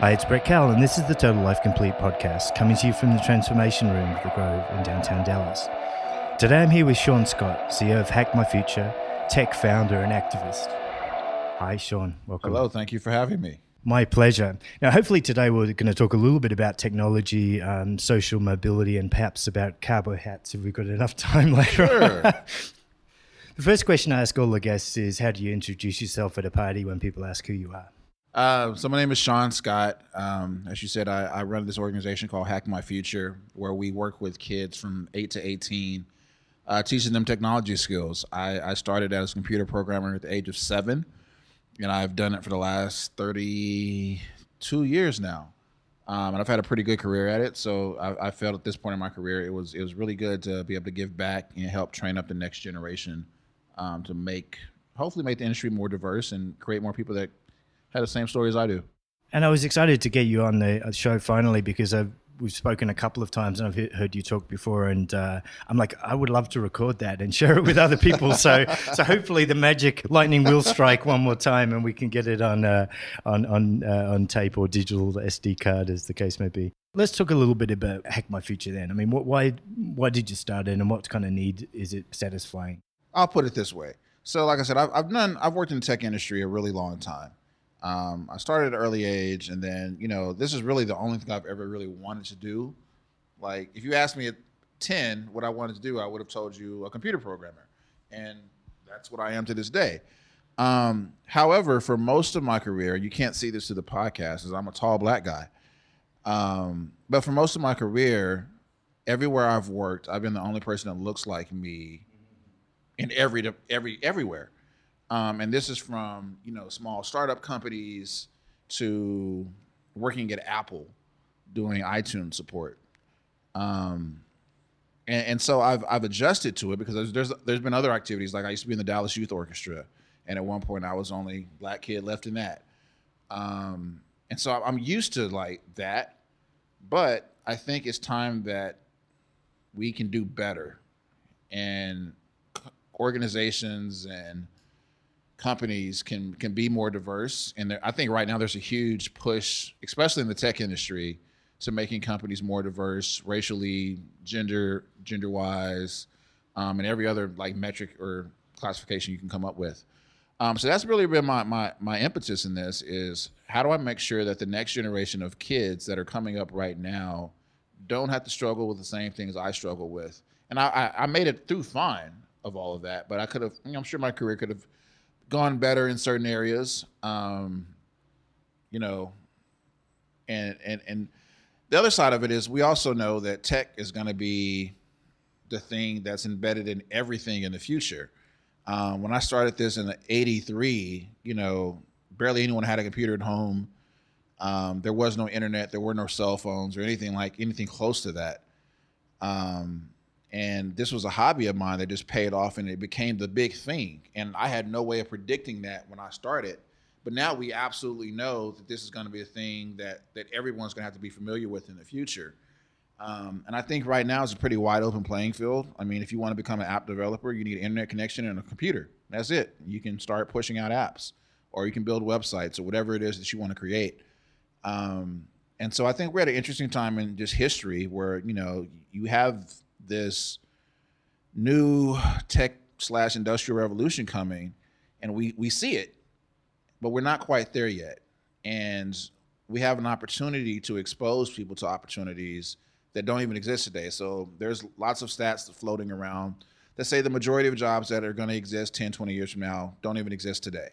Hi, it's Brett Cowell, and this is the Total Life Complete podcast, coming to you from the Transformation Room of the Grove in downtown Dallas. Today I'm here with Sean Scott, CEO of Hack My Future, tech founder and activist. Hi, Sean. Welcome. Hello, thank you for having me. My pleasure. Now, hopefully, today we're going to talk a little bit about technology, um, social mobility, and perhaps about carbo hats if we've got enough time later. Sure. the first question I ask all the guests is How do you introduce yourself at a party when people ask who you are? Uh, so my name is Sean Scott. Um, as you said, I, I, run this organization called Hack My Future, where we work with kids from eight to eighteen, uh, teaching them technology skills. I, I, started as a computer programmer at the age of seven, and I've done it for the last thirty-two years now. Um, and I've had a pretty good career at it. So I, I, felt at this point in my career, it was it was really good to be able to give back and help train up the next generation um, to make hopefully make the industry more diverse and create more people that had the same story as I do. And I was excited to get you on the uh, show finally because I've, we've spoken a couple of times and I've heard you talk before, and uh, I'm like, I would love to record that and share it with other people. so, so hopefully the magic lightning will strike one more time, and we can get it on uh, on on uh, on tape or digital SD card, as the case may be. Let's talk a little bit about Hack My Future. Then, I mean, what, why why did you start it, and what kind of need is it satisfying? I'll put it this way. So, like I said, I've, I've done I've worked in the tech industry a really long time. Um, I started at an early age, and then you know this is really the only thing I've ever really wanted to do. Like, if you asked me at ten what I wanted to do, I would have told you a computer programmer, and that's what I am to this day. Um, however, for most of my career, you can't see this through the podcast, as I'm a tall black guy. Um, but for most of my career, everywhere I've worked, I've been the only person that looks like me in every every everywhere. Um, and this is from you know small startup companies to working at Apple, doing iTunes support. Um, and, and, so I've I've adjusted to it because there's, there's there's been other activities like I used to be in the Dallas Youth Orchestra, and at one point I was only black kid left in that. Um, and so I'm used to like that, but I think it's time that we can do better, and organizations and companies can can be more diverse. And I think right now there's a huge push, especially in the tech industry, to making companies more diverse, racially, gender gender wise, um, and every other like metric or classification you can come up with. Um, so that's really been my, my my impetus in this is how do I make sure that the next generation of kids that are coming up right now don't have to struggle with the same things I struggle with. And I, I, I made it through fine of all of that, but I could have. You know, I'm sure my career could have gone better in certain areas. Um, you know, and and and the other side of it is we also know that tech is going to be the thing that's embedded in everything in the future. Um, when I started this in '83, you know, barely anyone had a computer at home. Um, there was no internet. There were no cell phones or anything like anything close to that. Um, and this was a hobby of mine that just paid off and it became the big thing. And i had no way of predicting that when i started. But now we absolutely know that this is going to be a thing that that everyone's going to have to be familiar with in the future. Um, and i think right now it's a pretty wide open playing field. I mean if you want to become an app developer you need an internet connection and a computer. That's it. You can start pushing out apps or you can build websites or whatever it is that you want to create. Um, and so i think we're at an interesting time in just history where you know you have this new tech slash industrial revolution coming, and we we see it, but we're not quite there yet. And we have an opportunity to expose people to opportunities that don't even exist today. So there's lots of stats floating around that say the majority of jobs that are going to exist 10, 20 years from now don't even exist today.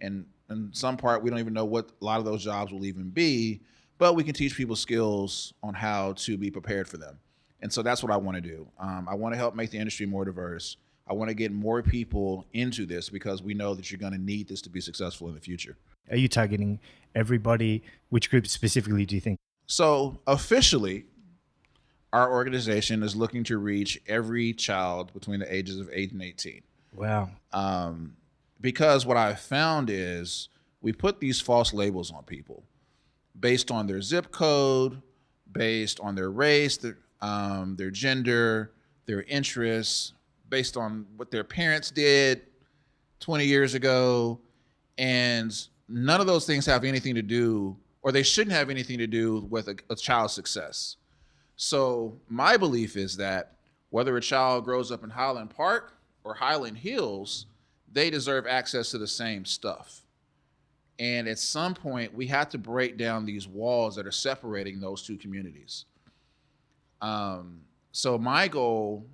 And in some part, we don't even know what a lot of those jobs will even be, but we can teach people skills on how to be prepared for them. And so that's what I want to do. Um, I want to help make the industry more diverse. I want to get more people into this because we know that you're going to need this to be successful in the future. Are you targeting everybody? Which group specifically do you think? So, officially, our organization is looking to reach every child between the ages of 8 and 18. Wow. Um, because what I found is we put these false labels on people based on their zip code, based on their race, their, um, their gender, their interests, based on what their parents did 20 years ago. And none of those things have anything to do, or they shouldn't have anything to do with a, a child's success. So my belief is that whether a child grows up in Highland Park or Highland Hills, they deserve access to the same stuff. And at some point, we have to break down these walls that are separating those two communities. Um, so my goal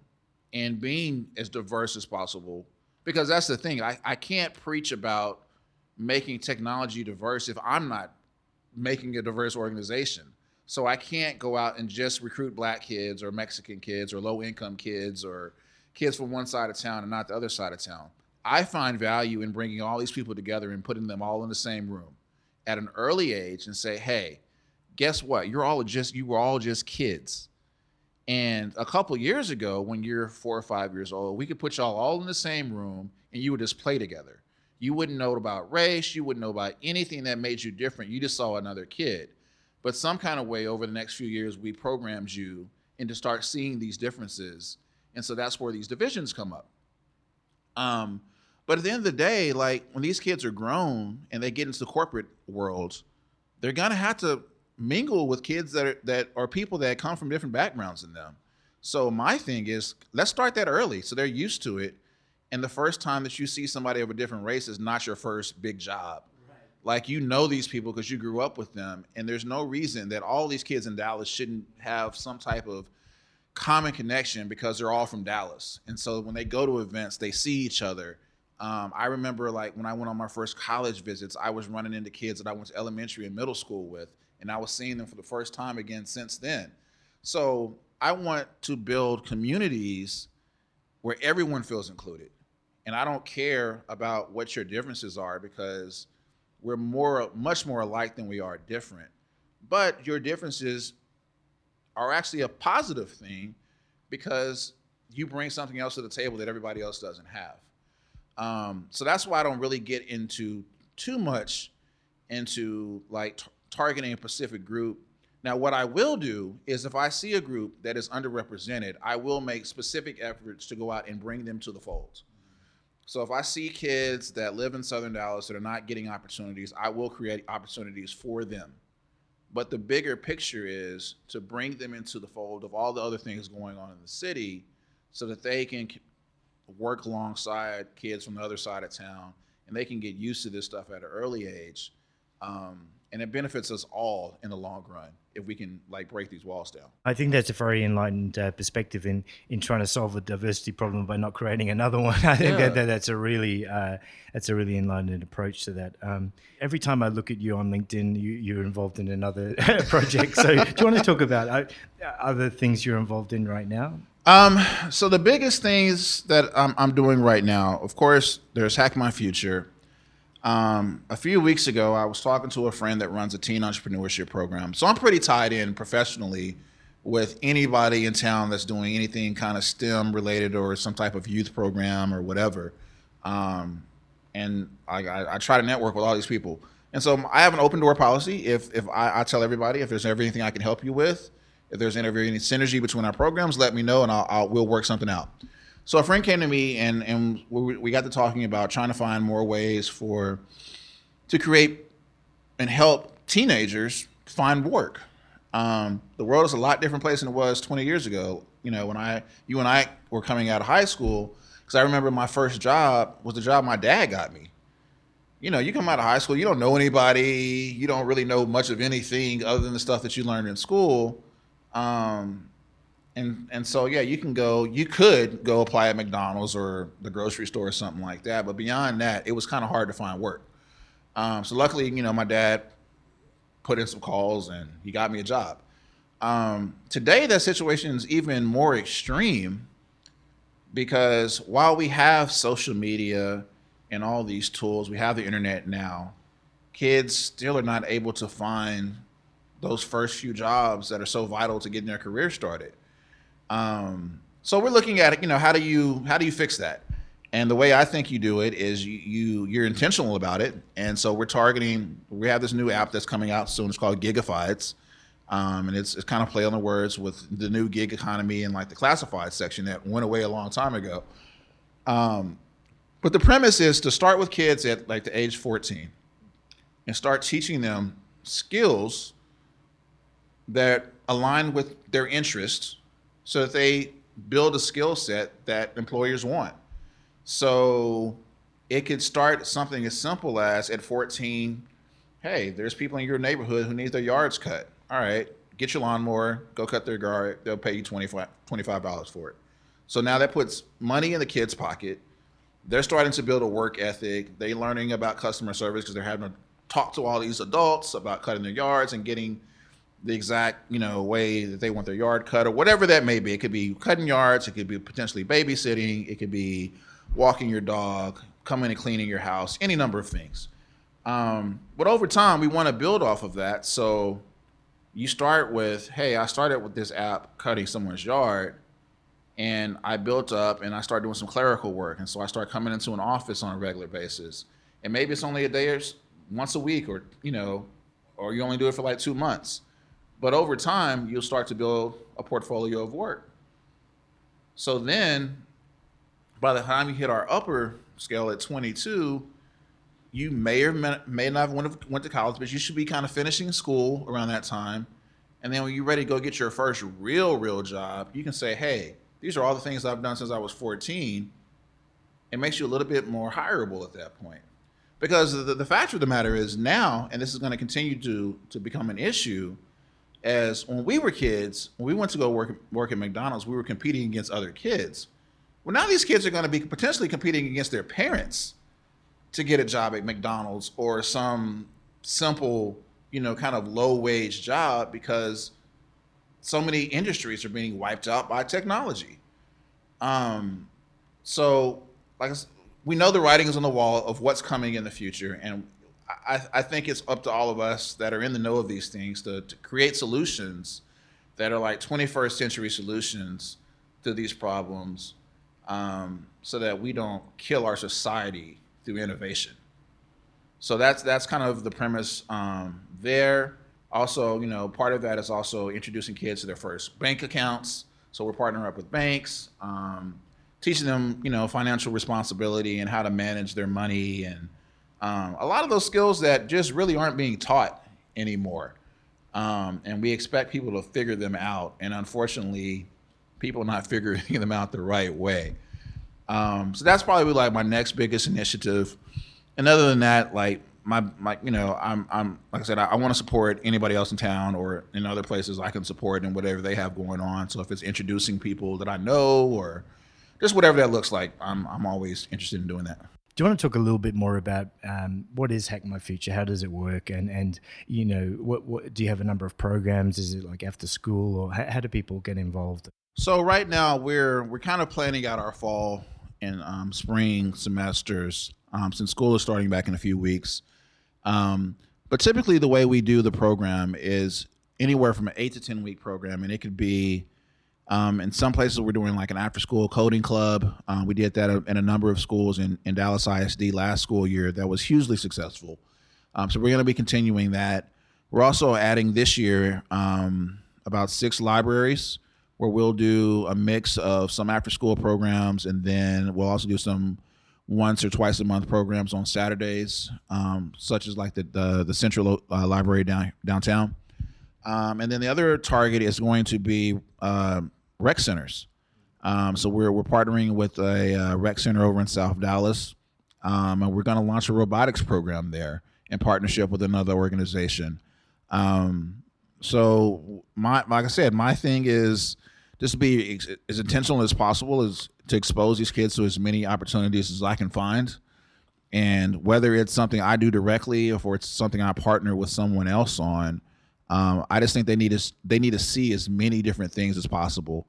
in being as diverse as possible, because that's the thing, I, I can't preach about making technology diverse if I'm not making a diverse organization. So I can't go out and just recruit black kids or Mexican kids or low income kids or kids from one side of town and not the other side of town. I find value in bringing all these people together and putting them all in the same room at an early age and say, "Hey, guess what? You're all just you were all just kids." And a couple years ago, when you're four or five years old, we could put y'all all in the same room and you would just play together. You wouldn't know about race, you wouldn't know about anything that made you different. You just saw another kid. But some kind of way over the next few years, we programmed you into start seeing these differences. And so that's where these divisions come up. Um, but at the end of the day, like when these kids are grown and they get into the corporate world, they're gonna have to mingle with kids that are, that are people that come from different backgrounds than them. So my thing is, let's start that early, so they're used to it. And the first time that you see somebody of a different race is not your first big job. Right. Like you know these people because you grew up with them, and there's no reason that all these kids in Dallas shouldn't have some type of common connection because they're all from Dallas. And so when they go to events, they see each other um, I remember like when I went on my first college visits, I was running into kids that I went to elementary and middle school with, and I was seeing them for the first time again since then. So I want to build communities where everyone feels included. And I don't care about what your differences are because we're more much more alike than we are different. But your differences are actually a positive thing because you bring something else to the table that everybody else doesn't have. Um, so that's why I don't really get into too much into like t- targeting a specific group. Now, what I will do is if I see a group that is underrepresented, I will make specific efforts to go out and bring them to the fold. So if I see kids that live in Southern Dallas that are not getting opportunities, I will create opportunities for them. But the bigger picture is to bring them into the fold of all the other things going on in the city so that they can work alongside kids from the other side of town, and they can get used to this stuff at an early age. Um, and it benefits us all in the long run if we can like break these walls down. I think that's a very enlightened uh, perspective in in trying to solve a diversity problem by not creating another one. I think yeah. that, that's a really uh, that's a really enlightened approach to that. Um, every time I look at you on LinkedIn, you, are involved in another project. So do you want to talk about uh, other things you're involved in right now? Um, so the biggest things that I'm, I'm doing right now, of course, there's Hack My Future. Um, a few weeks ago, I was talking to a friend that runs a teen entrepreneurship program. So I'm pretty tied in professionally with anybody in town that's doing anything kind of STEM related or some type of youth program or whatever. Um, and I, I, I, try to network with all these people. And so I have an open door policy. If if I, I tell everybody if there's anything I can help you with, if there's any, any synergy between our programs, let me know and I'll, I'll, we'll work something out. So a friend came to me and and we, we got to talking about trying to find more ways for to create and help teenagers find work. Um, the world is a lot different place than it was 20 years ago. You know, when I you and I were coming out of high school, because I remember my first job was the job my dad got me. You know, you come out of high school, you don't know anybody, you don't really know much of anything other than the stuff that you learned in school. Um, and and so yeah, you can go. You could go apply at McDonald's or the grocery store or something like that. But beyond that, it was kind of hard to find work. Um, so luckily, you know, my dad put in some calls and he got me a job. Um, today, that situation is even more extreme because while we have social media and all these tools, we have the internet now. Kids still are not able to find those first few jobs that are so vital to getting their career started. Um, so we're looking at it. You know, how do you how do you fix that? And the way I think you do it is you, you you're intentional about it. And so we're targeting. We have this new app that's coming out soon. It's called Gigafieds. Um, and it's, it's kind of play on the words with the new gig economy and like the classified section that went away a long time ago. Um, but the premise is to start with kids at like the age 14 and start teaching them skills that align with their interests so that they build a skill set that employers want. So it could start something as simple as at 14, hey, there's people in your neighborhood who need their yards cut. All right, get your lawnmower, go cut their yard. They'll pay you $25 for it. So now that puts money in the kid's pocket. They're starting to build a work ethic. They're learning about customer service because they're having to talk to all these adults about cutting their yards and getting the exact you know way that they want their yard cut or whatever that may be. It could be cutting yards. It could be potentially babysitting. It could be walking your dog, coming and cleaning your house. Any number of things. Um, but over time, we want to build off of that. So you start with, hey, I started with this app cutting someone's yard, and I built up and I started doing some clerical work, and so I start coming into an office on a regular basis, and maybe it's only a day or once a week, or you know, or you only do it for like two months but over time, you'll start to build a portfolio of work. So then, by the time you hit our upper scale at 22, you may or may not have went, to college, but you should be kind of finishing school around that time. And then when you're ready to go get your first real, real job, you can say, hey, these are all the things I've done since I was 14. It makes you a little bit more hireable at that point. Because the, the fact of the matter is now, and this is going to continue to, to become an issue, as when we were kids, when we went to go work work at McDonald's, we were competing against other kids. Well, now these kids are going to be potentially competing against their parents to get a job at McDonald's or some simple, you know, kind of low wage job because so many industries are being wiped out by technology. Um, so, like we know the writing is on the wall of what's coming in the future, and I, I think it's up to all of us that are in the know of these things to, to create solutions that are like 21st century solutions to these problems um, so that we don't kill our society through innovation. So that's that's kind of the premise um, there. Also, you know, part of that is also introducing kids to their first bank accounts. So we're partnering up with banks, um, teaching them, you know, financial responsibility and how to manage their money and um, a lot of those skills that just really aren't being taught anymore. Um, and we expect people to figure them out. And unfortunately, people are not figuring them out the right way. Um, so that's probably like my next biggest initiative. And other than that, like my, my you know, I'm, I'm like I said, I, I want to support anybody else in town or in other places I can support and whatever they have going on. So if it's introducing people that I know or just whatever that looks like, I'm, I'm always interested in doing that. Do you want to talk a little bit more about um, what is Hack My Future? How does it work? And and you know, what, what do you have a number of programs? Is it like after school, or how, how do people get involved? So right now we're we're kind of planning out our fall and um, spring semesters um, since school is starting back in a few weeks. Um, but typically, the way we do the program is anywhere from an eight to ten week program, and it could be um, in some places, we're doing like an after school coding club. Um, we did that in a number of schools in, in Dallas ISD last school year that was hugely successful. Um, so we're going to be continuing that. We're also adding this year um, about six libraries where we'll do a mix of some after school programs and then we'll also do some once or twice a month programs on Saturdays, um, such as like the, the, the Central uh, Library down, downtown. Um, and then the other target is going to be uh, rec centers. Um, so we're we're partnering with a uh, rec center over in South Dallas, um, and we're going to launch a robotics program there in partnership with another organization. Um, so my like I said, my thing is just to be ex- as intentional as possible is to expose these kids to as many opportunities as I can find. And whether it's something I do directly or it's something I partner with someone else on, um, I just think they need to they need to see as many different things as possible,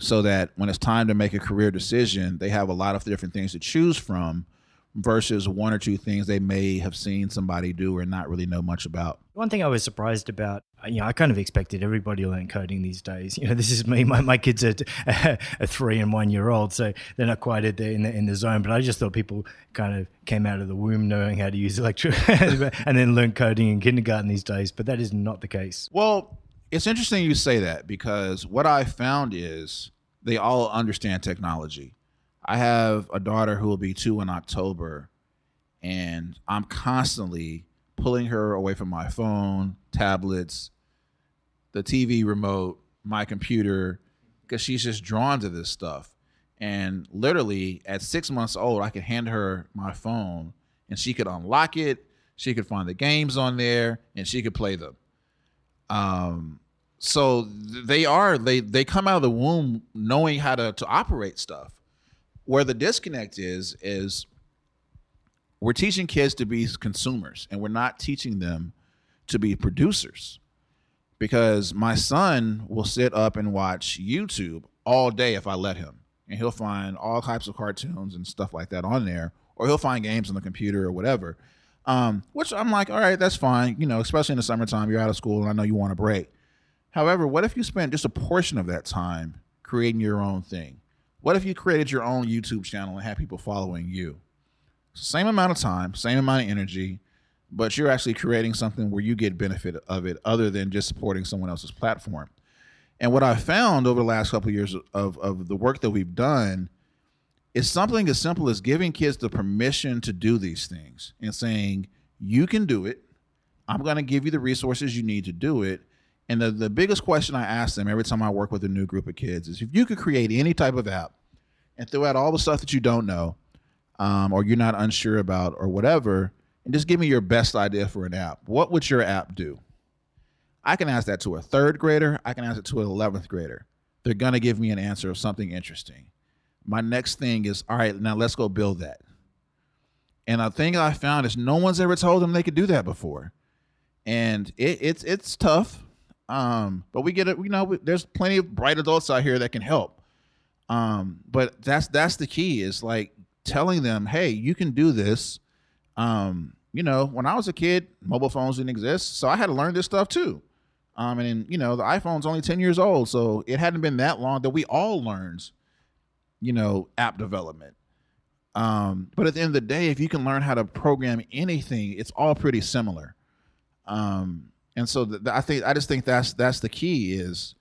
so that when it's time to make a career decision, they have a lot of different things to choose from, versus one or two things they may have seen somebody do or not really know much about. One thing I was surprised about, uh, you know, I kind of expected everybody to learn coding these days. You know, this is me. My, my kids are a three and one year old, so they're not quite in the, in the, in the zone. But I just thought people kind of came out of the womb knowing how to use electricity and then learn coding in kindergarten these days. But that is not the case. Well, it's interesting you say that because what I found is they all understand technology. I have a daughter who will be two in October, and I'm constantly pulling her away from my phone, tablets, the TV remote, my computer, because she's just drawn to this stuff. And literally at six months old, I could hand her my phone and she could unlock it. She could find the games on there and she could play them. Um, so they are they they come out of the womb knowing how to to operate stuff. Where the disconnect is is we're teaching kids to be consumers and we're not teaching them to be producers. Because my son will sit up and watch YouTube all day if I let him. And he'll find all types of cartoons and stuff like that on there, or he'll find games on the computer or whatever. Um, which I'm like, all right, that's fine. You know, especially in the summertime, you're out of school and I know you want a break. However, what if you spent just a portion of that time creating your own thing? What if you created your own YouTube channel and had people following you? Same amount of time, same amount of energy, but you're actually creating something where you get benefit of it other than just supporting someone else's platform. And what I found over the last couple of years of, of the work that we've done is something as simple as giving kids the permission to do these things and saying, you can do it. I'm going to give you the resources you need to do it. And the, the biggest question I ask them every time I work with a new group of kids is if you could create any type of app and throw out all the stuff that you don't know um, or you're not unsure about or whatever, and just give me your best idea for an app, what would your app do? I can ask that to a third grader. I can ask it to an 11th grader. They're going to give me an answer of something interesting. My next thing is, all right, now let's go build that. And a thing I found is no one's ever told them they could do that before. And it, it's it's tough. Um, but we get it. You know, there's plenty of bright adults out here that can help. Um, but that's that's the key is like telling them, hey, you can do this. Um, you know, when I was a kid, mobile phones didn't exist, so I had to learn this stuff too. Um, and you know, the iPhone's only ten years old, so it hadn't been that long that we all learned, you know, app development. Um, but at the end of the day, if you can learn how to program anything, it's all pretty similar. Um, and so th- I think I just think that's that's the key is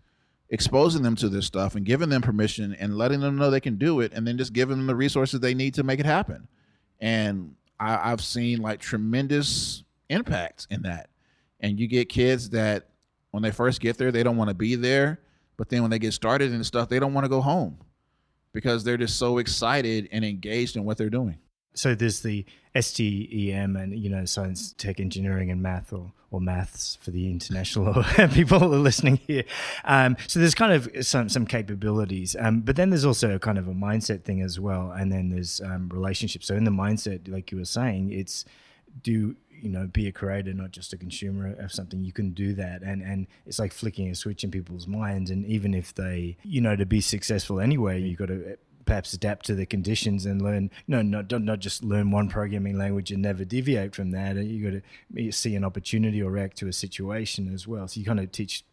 exposing them to this stuff and giving them permission and letting them know they can do it, and then just giving them the resources they need to make it happen. And I, I've seen like tremendous impact in that. And you get kids that when they first get there, they don't want to be there, but then when they get started and stuff, they don't want to go home because they're just so excited and engaged in what they're doing so there's the STEM and you know science, tech, engineering, and math, or or maths for the international people who are listening here. Um, so there's kind of some some capabilities, um, but then there's also kind of a mindset thing as well, and then there's um, relationships. So in the mindset, like you were saying, it's do you know be a creator not just a consumer of something you can do that and and it's like flicking a switch in people's minds and even if they you know to be successful anyway you've got to eh, perhaps adapt to the conditions and learn. No, not not just learn one programming language and never deviate from that. Eh, you got to eh, see an opportunity or react to a situation as well. So you kind of teach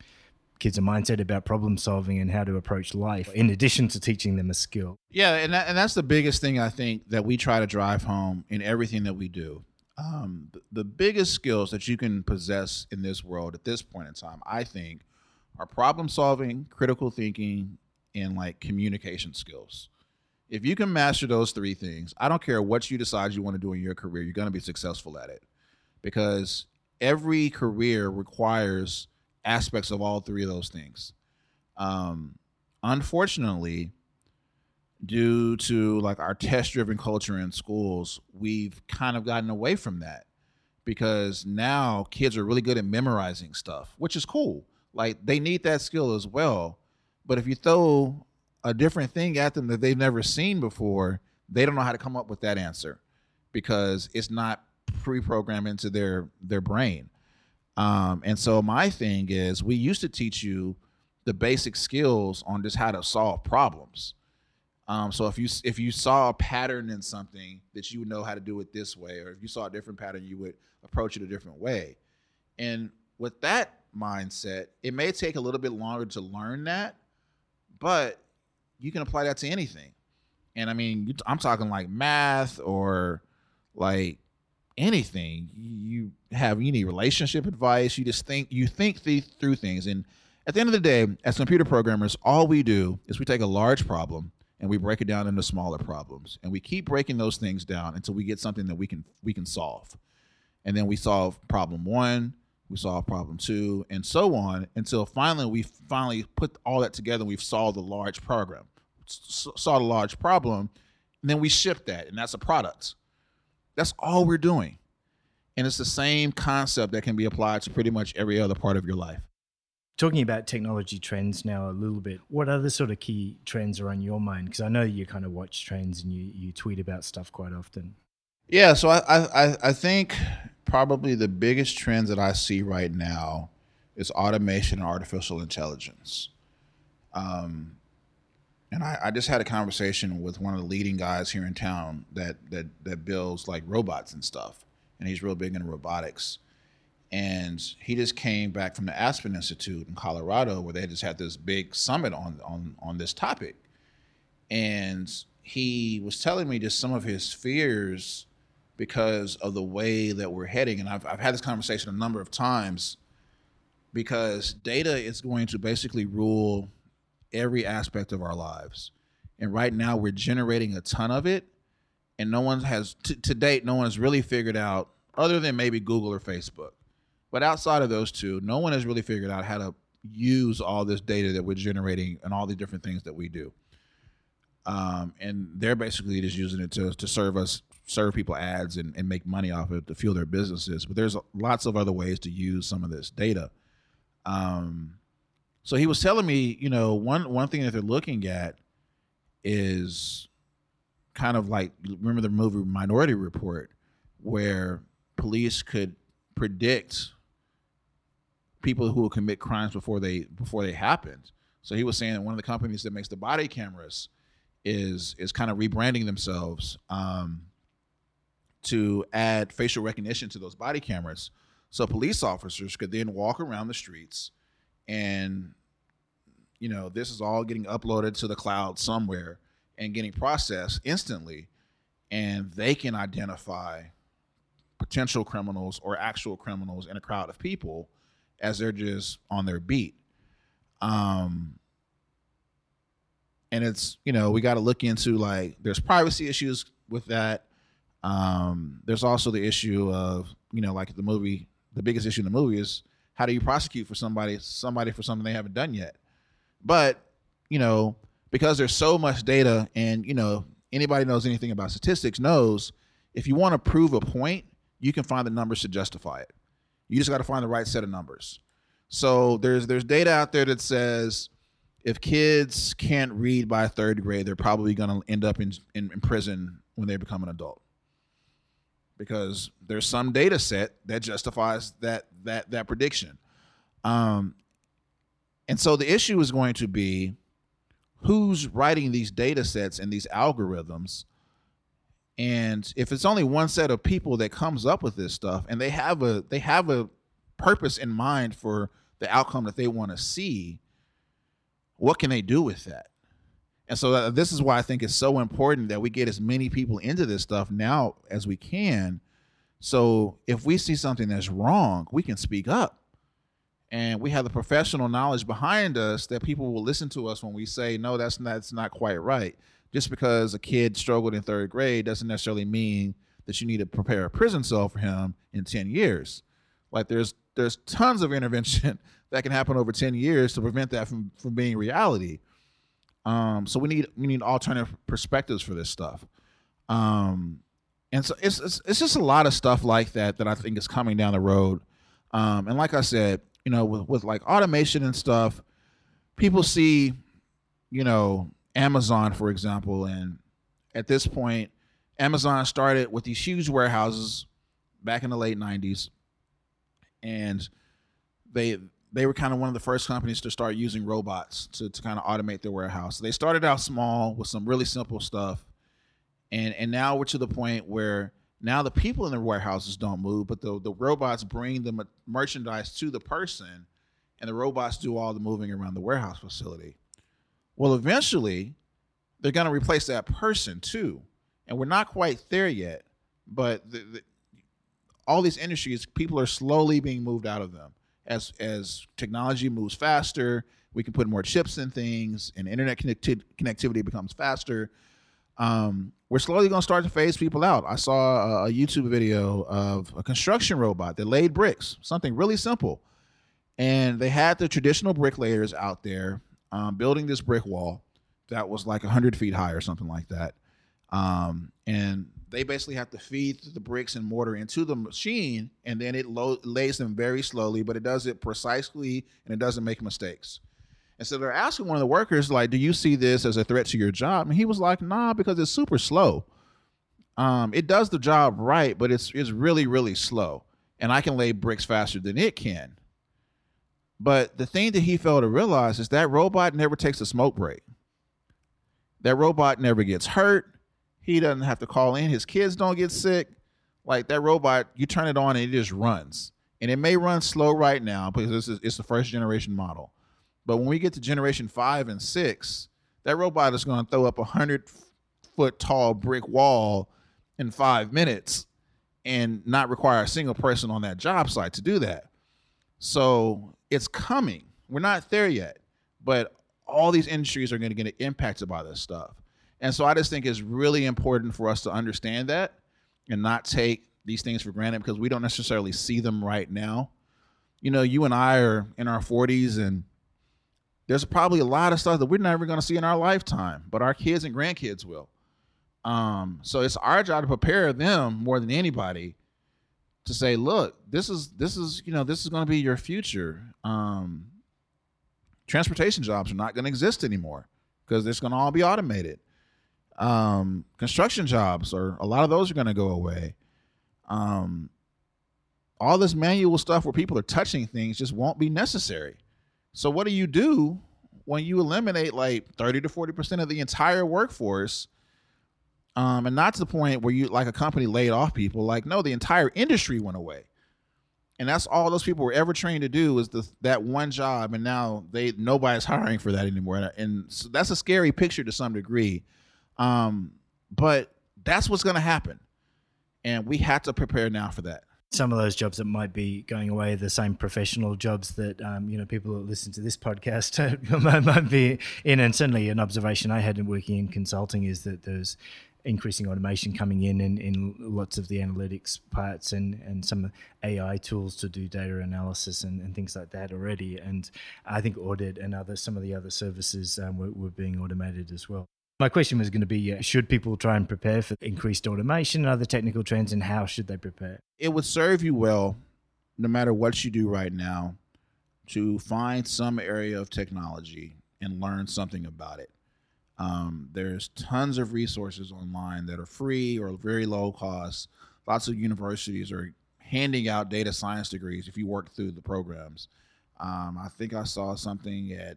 kids a mindset about problem solving and how to approach life in addition to teaching them a skill yeah and, that, and that's the biggest thing i think that we try to drive home in everything that we do um, the, biggest skills that you can possess in this world at this point in time i think are problem solving critical thinking and like communication skills if you can master those three things, I don't care what you decide you want to do in your career, you're going to be successful at it. Because every career requires aspects of all three of those things. Um, unfortunately, due to like our test driven culture in schools, we've kind of gotten away from that because now kids are really good at memorizing stuff, which is cool. Like they need that skill as well. But if you throw a different thing at them that they've never seen before, they don't know how to come up with that answer because it's not pre-programmed into their their brain. Um, and so my thing is, we used to teach you the basic skills on just how to solve problems. Um, so if you if you saw a pattern in something that you would know how to do it this way, or if you saw a different pattern, you would approach it a different way. And with that mindset, it may take a little bit longer to learn that, but you can apply that to anything. And I mean, I'm talking like math or like anything. You have need relationship advice. You just think you think through things. And at the end of the day, as computer programmers, all we do is we take a large problem and we break it down into smaller problems, and we keep breaking those things down until we get something that we can we can solve. and then we solve problem one, we solve problem two, and so on until finally we finally put all that together. and We've solved a large program, solved a large problem, and then we ship that, and that's a product. That's all we're doing, and it's the same concept that can be applied to pretty much every other part of your life. Talking about technology trends now a little bit, what other sort of key trends are on your mind? Because I know you kind of watch trends and you, you tweet about stuff quite often. Yeah, so I, I I think probably the biggest trends that I see right now is automation and artificial intelligence. Um, and I, I just had a conversation with one of the leading guys here in town that that that builds like robots and stuff, and he's real big into robotics. And he just came back from the Aspen Institute in Colorado, where they just had this big summit on on on this topic. And he was telling me just some of his fears because of the way that we're heading. And I've, I've had this conversation a number of times because data is going to basically rule every aspect of our lives. And right now we're generating a ton of it. And no one has, to, to date, no one has really figured out, other than maybe Google or Facebook. But outside of those two, no one has really figured out how to use all this data that we're generating and all the different things that we do. Um, and they're basically just using it to, to serve us serve people ads and, and make money off it to fuel their businesses. But there's lots of other ways to use some of this data. Um, so he was telling me, you know, one one thing that they're looking at is kind of like remember the movie Minority Report, where police could predict people who will commit crimes before they before they happened. So he was saying that one of the companies that makes the body cameras is is kind of rebranding themselves um, to add facial recognition to those body cameras, so police officers could then walk around the streets, and you know this is all getting uploaded to the cloud somewhere and getting processed instantly, and they can identify potential criminals or actual criminals in a crowd of people as they're just on their beat. Um, and it's you know we got to look into like there's privacy issues with that. Um, there's also the issue of you know like the movie the biggest issue in the movie is how do you prosecute for somebody somebody for something they haven't done yet? But you know because there's so much data and you know anybody knows anything about statistics knows if you want to prove a point you can find the numbers to justify it you just got to find the right set of numbers so there's there's data out there that says if kids can't read by third grade, they're probably going to end up in, in, in prison when they become an adult because there's some data set that justifies that that that prediction. Um, and so the issue is going to be who's writing these data sets and these algorithms. And if it's only one set of people that comes up with this stuff and they have a they have a purpose in mind for the outcome that they want to see, what can they do with that? And so uh, this is why I think it's so important that we get as many people into this stuff now as we can. So if we see something that's wrong, we can speak up. And we have the professional knowledge behind us that people will listen to us when we say, no, that's not, that's not quite right. Just because a kid struggled in third grade doesn't necessarily mean that you need to prepare a prison cell for him in 10 years. Like there's there's tons of intervention that can happen over 10 years to prevent that from, from being reality. Um, so we need we need alternative perspectives for this stuff. Um, and so it's, it's, it's just a lot of stuff like that that I think is coming down the road. Um, and like I said, you know, with, with like automation and stuff, people see, you know, Amazon for example, and at this point, Amazon started with these huge warehouses back in the late '90s, and they they were kind of one of the first companies to start using robots to, to kind of automate their warehouse. They started out small with some really simple stuff. And and now we're to the point where now the people in the warehouses don't move, but the, the robots bring the merchandise to the person and the robots do all the moving around the warehouse facility. Well, eventually they're going to replace that person too. And we're not quite there yet, but the, the, all these industries, people are slowly being moved out of them as as technology moves faster, we can put more chips in things, and internet connecti- connectivity becomes faster. Um, we're slowly going to start to phase people out. I saw a, a, YouTube video of a construction robot that laid bricks, something really simple. And they had the traditional bricklayers out there um, building this brick wall that was like 100 feet high or something like that. Um, and they basically have to feed the bricks and mortar into the machine, and then it lo- lays them very slowly, but it does it precisely and it doesn't make mistakes. And so they're asking one of the workers, like, do you see this as a threat to your job? And he was like, nah, because it's super slow. Um, it does the job right, but it's it's really, really slow. And I can lay bricks faster than it can. But the thing that he failed to realize is that robot never takes a smoke break. That robot never gets hurt. He doesn't have to call in. His kids don't get sick. Like that robot, you turn it on and it just runs. And it may run slow right now because this is it's the first generation model. But when we get to generation five and six, that robot is going to throw up a hundred foot tall brick wall in five minutes and not require a single person on that job site to do that. So it's coming. We're not there yet, but all these industries are going to get impacted by this stuff. And so I just think it's really important for us to understand that and not take these things for granted because we don't necessarily see them right now. You know, you and I are in our 40s and there's probably a lot of stuff that we're never going to see in our lifetime, but our kids and grandkids will. Um, so it's our job to prepare them more than anybody to say, look, this is this is you know this is going to be your future. Um, transportation jobs are not going to exist anymore because it's going to all be automated. Um, construction jobs are a lot of those are going to go away. Um, all this manual stuff where people are touching things just won't be necessary. So what do you do when you eliminate like 30 to 40% of the entire workforce? Um, and not to the point where you like a company laid off people. Like, no, the entire industry went away. And that's all those people were ever trained to do is the, that one job, and now they nobody's hiring for that anymore. And, and so that's a scary picture to some degree, um, but that's what's going to happen, and we have to prepare now for that some of those jobs that might be going away the same professional jobs that um, you know people that listen to this podcast might be in and certainly an observation i had in working in consulting is that there's increasing automation coming in, in in lots of the analytics parts and and some ai tools to do data analysis and, and things like that already and i think audit and other some of the other services um, were, were being automated as well my question was going to be uh, should people try and prepare for increased automation and other technical trends, and how should they prepare? It would serve you well, no matter what you do right now, to find some area of technology and learn something about it. Um, there's tons of resources online that are free or very low cost. Lots of universities are handing out data science degrees if you work through the programs. Um, I think I saw something at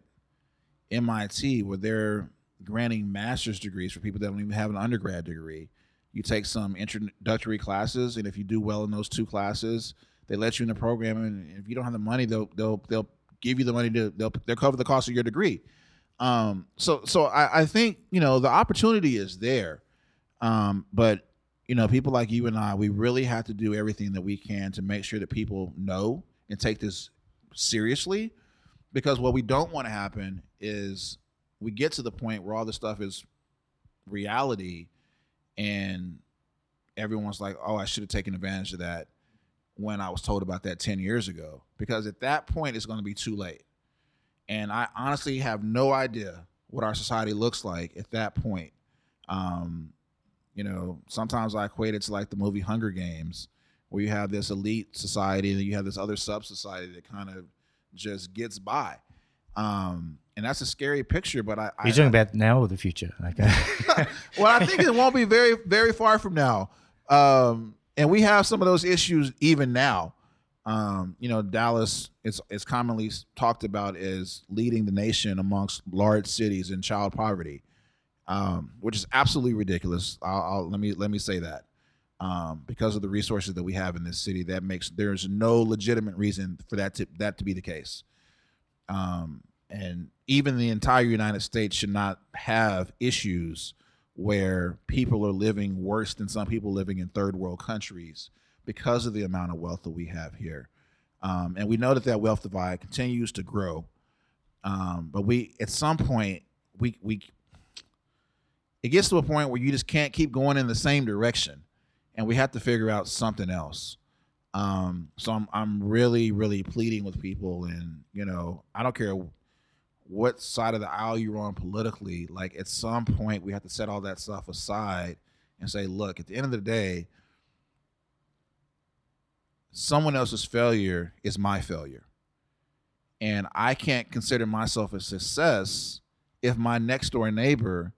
MIT where they're granting master's degrees for people that don't even have an undergrad degree. You take some introductory classes, and if you do well in those two classes, they let you in the program. And if you don't have the money, they'll they'll they'll give you the money to they'll they'll cover the cost of your degree. Um, so so I, I think you know the opportunity is there, um, but you know people like you and I, we really have to do everything that we can to make sure that people know and take this seriously, because what we don't want to happen is we get to the point where all this stuff is reality and everyone's like oh i should have taken advantage of that when i was told about that 10 years ago. Because at that point it's going to be too late and i honestly have no idea what our society looks like at that point um, you know sometimes i equate it to like the movie hunger games where you have this elite society and you have this other sub society that kind of just gets by um, and that's a scary picture. But I, you're talking about now or the future? Okay. well, I think it won't be very very far from now. Um, and we have some of those issues even now. Um, you know, Dallas is is commonly talked about as leading the nation amongst large cities in child poverty, um, which is absolutely ridiculous. I'll, I'll, let me let me say that. Um, because of the resources that we have in this city, that makes there's no legitimate reason for that to that to be the case. Um, and even the entire United States should not have issues where people are living worse than some people living in third world countries because of the amount of wealth that we have here. Um, and we know that that wealth divide continues to grow. Um, but we, at some point, we we it gets to a point where you just can't keep going in the same direction, and we have to figure out something else. Um, so I'm I'm really really pleading with people, and you know I don't care what side of the aisle you're on politically. Like at some point we have to set all that stuff aside and say, look, at the end of the day, someone else's failure is my failure. And I can't consider myself a success if my next door neighbor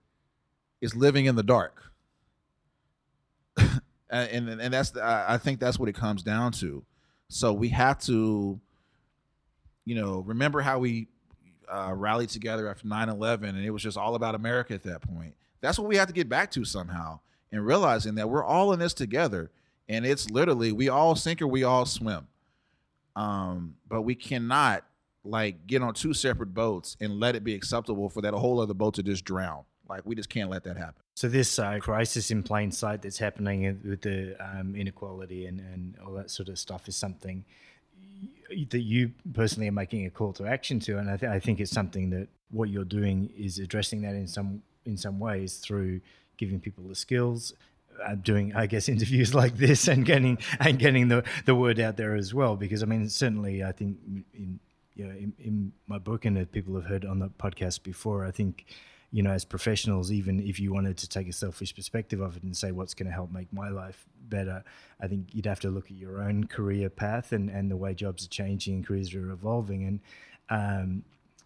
is living in the dark. and, and, and that's the, I think that's what it comes down to. So we have to, you know, remember how we uh, rallied together after 9-11 and it was just all about America at that point. That's what we have to get back to somehow and realizing that we're all in this together and it's literally we all sink or we all swim. Um, but we cannot like get on two separate boats and let it be acceptable for that whole other boat to just drown. Like we just can't let that happen. So this uh, crisis in plain sight that's happening with the um, inequality and, and all that sort of stuff is something that you personally are making a call to action to, and I, th- I think it's something that what you're doing is addressing that in some in some ways through giving people the skills doing I guess interviews like this and getting and getting the the word out there as well because I mean certainly I think in you know in, in my book and people have heard on the podcast before I think you know as professionals even if you wanted to take a selfish perspective of it and say what's going to help make my life better? I think you'd have to look at your own career path and and the way jobs are changing and careers are evolving. And um,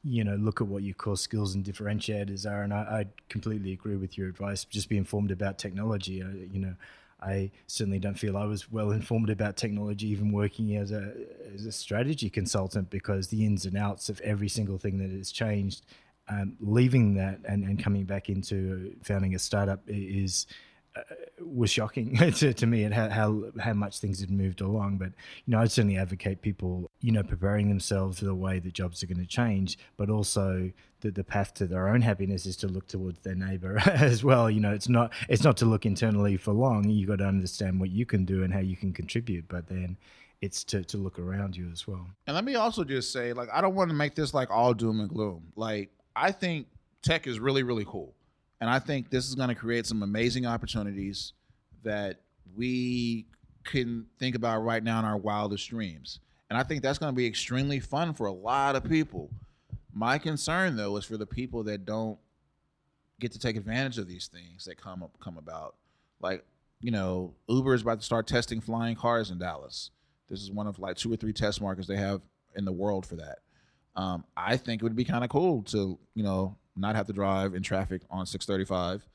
you know, look at what your core skills and differentiators are. And I, I completely agree with your advice. Just be informed about technology. I, you know, I certainly don't feel I was well informed about technology, even working as a as a strategy consultant, because the ins and outs of every single thing that has changed. Um, leaving that and, and coming back into founding a startup is uh, was shocking to, to me at how, how, how much things had moved along. But you know, I'd certainly advocate people you know preparing themselves for the way that jobs are going to change, but also that the path to their own happiness is to look towards their neighbor as well. You know, it's not it's not to look internally for long. You've got to understand what you can do and how you can contribute, but then it's to, to look around you as well. And let me also just say, like, I don't want to make this like all doom and gloom. Like, I think tech is really, really cool. And I think this is going to create some amazing opportunities that we can think about right now in our wildest dreams. And I think that's going to be extremely fun for a lot of people. My concern though is for the people that don't get to take advantage of these things that come up come about. Like, you know, Uber is about to start testing flying cars in Dallas. This is one of like two or three test markets they have in the world for that. Um, I think it would be kind of cool to, you know, not have to drive in traffic on 635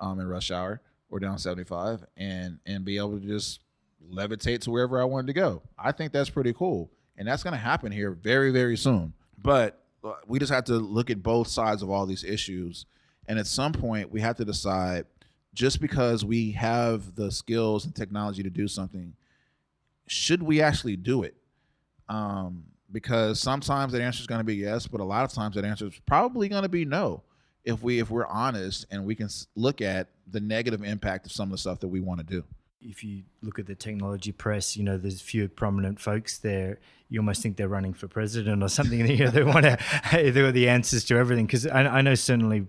um, in rush hour or down 75 and and be able to just levitate to wherever I wanted to go. I think that's pretty cool. And that's going to happen here very, very soon. But uh, we just have to look at both sides of all these issues. And at some point, we have to decide just because we have the skills and technology to do something, should we actually do it? Um, because sometimes that answer is going to be yes, but a lot of times that answer is probably going to be no. If we if we're honest and we can look at the negative impact of some of the stuff that we want to do. If you look at the technology press, you know there's a few prominent folks there. You almost think they're running for president or something. you know, they want to they are the answers to everything. Because I, I know certainly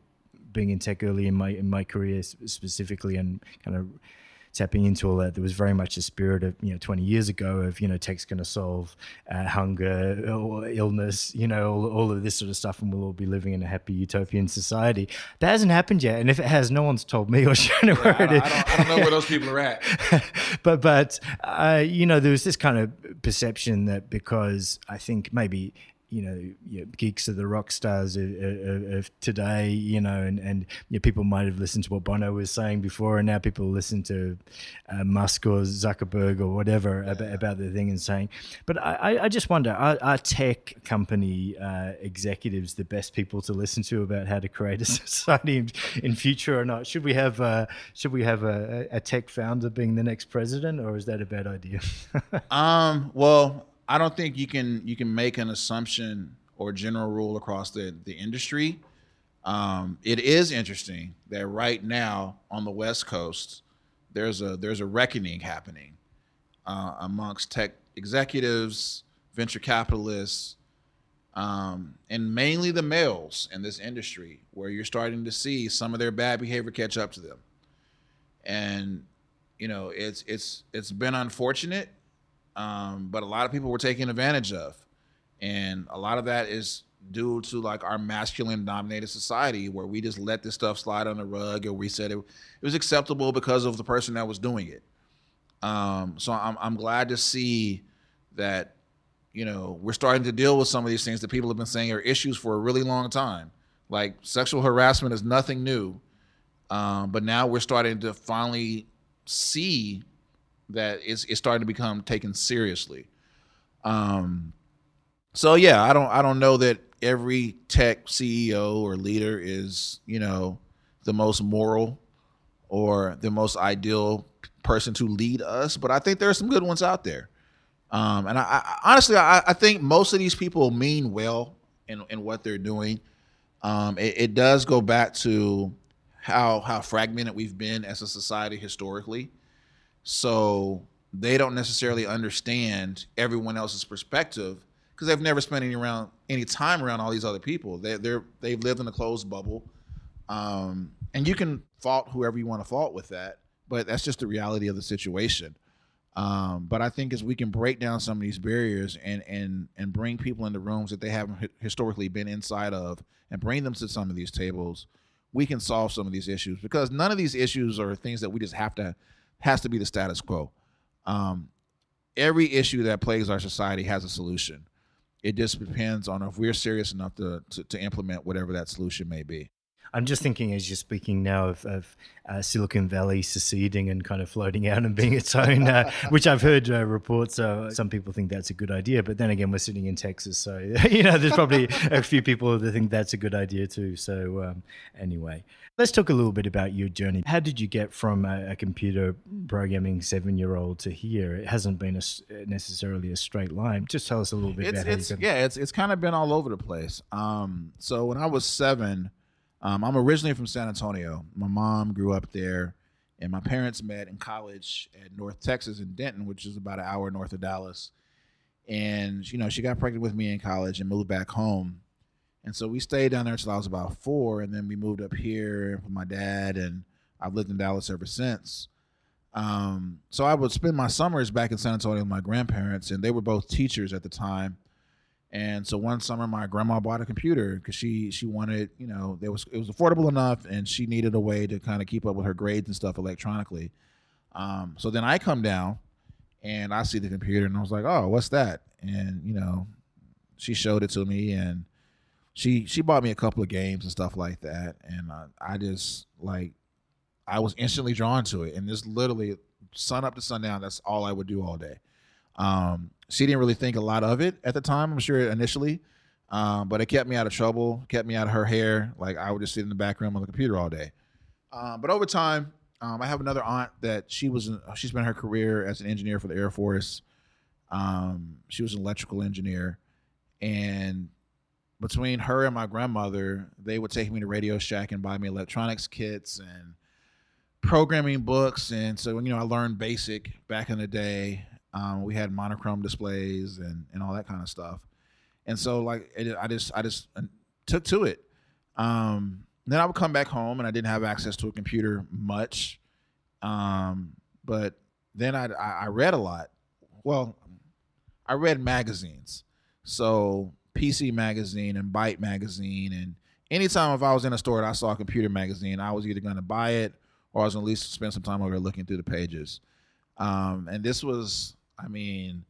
being in tech early in my in my career specifically and kind of tapping into all that. There was very much a spirit of you know 20 years ago of you know tech's going to solve uh, hunger, illness, you know all, all of this sort of stuff, and we'll all be living in a happy utopian society. That hasn't happened yet, and if it has, no one's told me or shown yeah, where it is. I don't, I don't know where those people are at. but but uh, you know there was this kind of perception that because I think maybe you know, you know, geeks are the rock stars of, of, of today, you know, and, and you know, people might have listened to what Bono was saying before, and now people listen to uh, Musk or Zuckerberg or whatever yeah. about, about the thing and saying. But I, I just wonder are, are tech company uh, executives the best people to listen to about how to create a society in, in future or not? Should we have uh, should we have a, a tech founder being the next president, or is that a bad idea? um, well, I don't think you can you can make an assumption or general rule across the the industry. Um, it is interesting that right now on the West Coast, there's a there's a reckoning happening uh, amongst tech executives, venture capitalists, um, and mainly the males in this industry, where you're starting to see some of their bad behavior catch up to them. And you know, it's it's it's been unfortunate, um, but a lot of people were taken advantage of, and a lot of that is due to like our masculine dominated society where we just let this stuff slide on the rug or we said it, it was acceptable because of the person that was doing it. Um, so I'm, I'm glad to see that you know we're starting to deal with some of these things that people have been saying are issues for a really long time. Like sexual harassment is nothing new. Um, but now we're starting to finally see that it's, it's starting to become taken seriously um, so yeah i don't i don't know that every tech CEO or leader is, you know, the most moral or the most ideal person to lead us, but I think there are some good ones out there. Um, and I, I honestly, I, I, think most of these people mean well in, in what they're doing. Um, it, it, does go back to how how fragmented we've been as a society historically. So they don't necessarily understand everyone else's perspective because they've never spent any around any time around all these other people. They they're they've lived in a closed bubble, um, and you can fault whoever you want to fault with that, but that's just the reality of the situation. Um, but I think as we can break down some of these barriers and and and bring people into rooms that they haven't historically been inside of, and bring them to some of these tables, we can solve some of these issues because none of these issues are things that we just have to has to be the status quo. Um, every issue that plagues our society has a solution it just depends on if we're serious enough to, to, to implement whatever that solution may be. I'm just thinking as you're speaking now of, of uh, Silicon Valley seceding and kind of floating out and being its own, uh, which I've heard uh, reports. Uh, some people think that's a good idea, but then again, we're sitting in Texas, so you know, there's probably a few people that think that's a good idea too. So um, anyway, let's talk a little bit about your journey. How did you get from a, a computer programming seven-year-old to here? It hasn't been a, necessarily a straight line. Just tell us a little bit it's, about it's, Yeah, it's it's kind of been all over the place. Um, so when I was seven. Um, I'm originally from San Antonio. My mom grew up there, and my parents met in college at North Texas in Denton, which is about an hour north of Dallas. And you know, she got pregnant with me in college and moved back home. And so we stayed down there until I was about four, and then we moved up here with my dad, and I've lived in Dallas ever since. Um, so I would spend my summers back in San Antonio with my grandparents, and they were both teachers at the time. And so one summer, my grandma bought a computer because she she wanted, you know, there was it was affordable enough, and she needed a way to kind of keep up with her grades and stuff electronically. Um, so then I come down, and I see the computer, and I was like, "Oh, what's that?" And you know, she showed it to me, and she she bought me a couple of games and stuff like that, and uh, I just like I was instantly drawn to it, and just literally sun up to sundown, that's all I would do all day. Um, she didn't really think a lot of it at the time. I'm sure initially, um, but it kept me out of trouble, kept me out of her hair. Like I would just sit in the back room on the computer all day. Um, but over time, um, I have another aunt that she was she spent her career as an engineer for the Air Force. Um, she was an electrical engineer, and between her and my grandmother, they would take me to Radio Shack and buy me electronics kits and programming books. And so you know, I learned basic back in the day. Um, we had monochrome displays and, and all that kind of stuff. And so like it, I just I just uh, took to it. Um, then I would come back home and I didn't have access to a computer much. Um, but then I, I read a lot. Well, I read magazines. So PC magazine and Byte magazine and anytime if I was in a store and I saw a computer magazine, I was either going to buy it or I was going to at least spend some time over looking through the pages. Um, and this was I mean,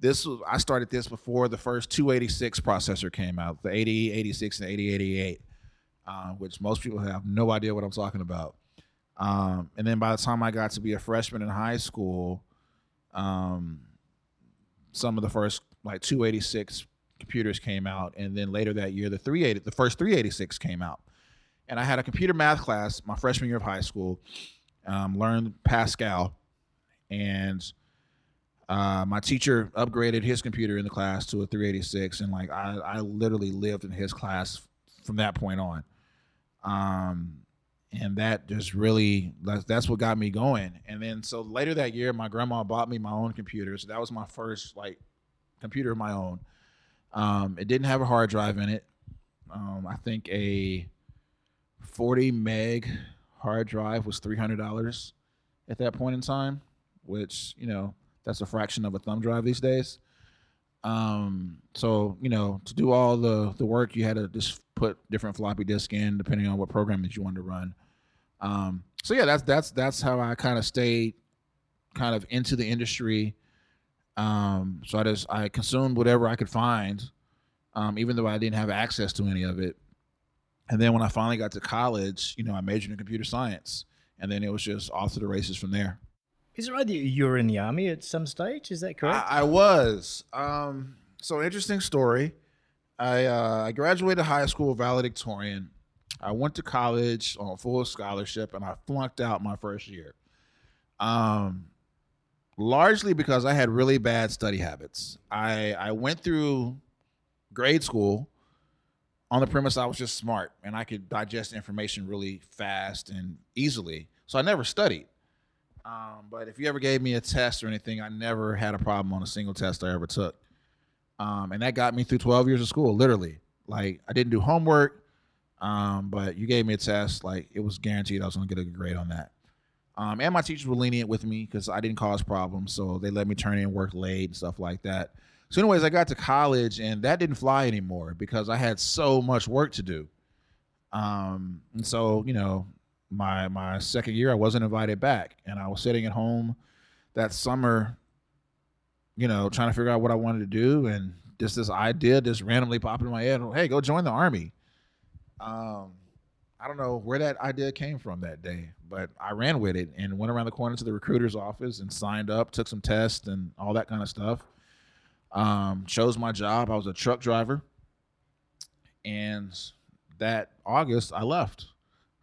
this was I started this before the first 286 processor came out, the 8086 and the 8088, uh, which most people have no idea what I'm talking about. Um, and then by the time I got to be a freshman in high school, um, some of the first like 286 computers came out, and then later that year, the 380, the first 386 came out. And I had a computer math class my freshman year of high school, um, learned Pascal, and uh, my teacher upgraded his computer in the class to a 386, and like I, I literally lived in his class from that point on. Um, and that just really that's, what got me going. And then so later that year, my grandma bought me my own computer, so that was my first like computer of my own. Um, it didn't have a hard drive in it. Um, I think a 40 meg hard drive was $300 at that point in time, which, you know, that's a fraction of a thumb drive these days. Um, so, you know, to do all the, the work, you had to just put different floppy disk in depending on what program that you wanted to run. Um, so yeah, that's that's that's how I kind of stayed kind of into the industry. Um, so I just I consumed whatever I could find, um, even though I didn't have access to any of it. And then when I finally got to college, you know, I majored in computer science, and then it was just off to the races from there. Is it right that you were in the army at some stage? Is that correct? I, I was. Um, so interesting story. I uh, I graduated high school valedictorian. I went to college on a full scholarship, and I flunked out my first year. Um, largely because I had really bad study habits. I I went through grade school on the premise I was just smart and I could digest information really fast and easily. So I never studied. Um, but if you ever gave me a test or anything, I never had a problem on a single test I ever took. Um, and that got me through 12 years of school, literally. Like I didn't do homework, um, but you gave me a test, like it was guaranteed I was going to get a good grade on that. Um, and my teachers were lenient with me because I didn't cause problems, so they let me turn in work late and stuff like that. So, anyways, I got to college, and that didn't fly anymore because I had so much work to do. Um, and so, you know, my my second year, I wasn't invited back, and I was sitting at home that summer, you know, trying to figure out what I wanted to do, and just this idea just randomly popped in my head. Hey, go join the army. Um, I don't know where that idea came from that day, but I ran with it and went around the corner to the recruiter's office and signed up, took some tests and all that kind of stuff. Um, chose my job. I was a truck driver. And that August, I left.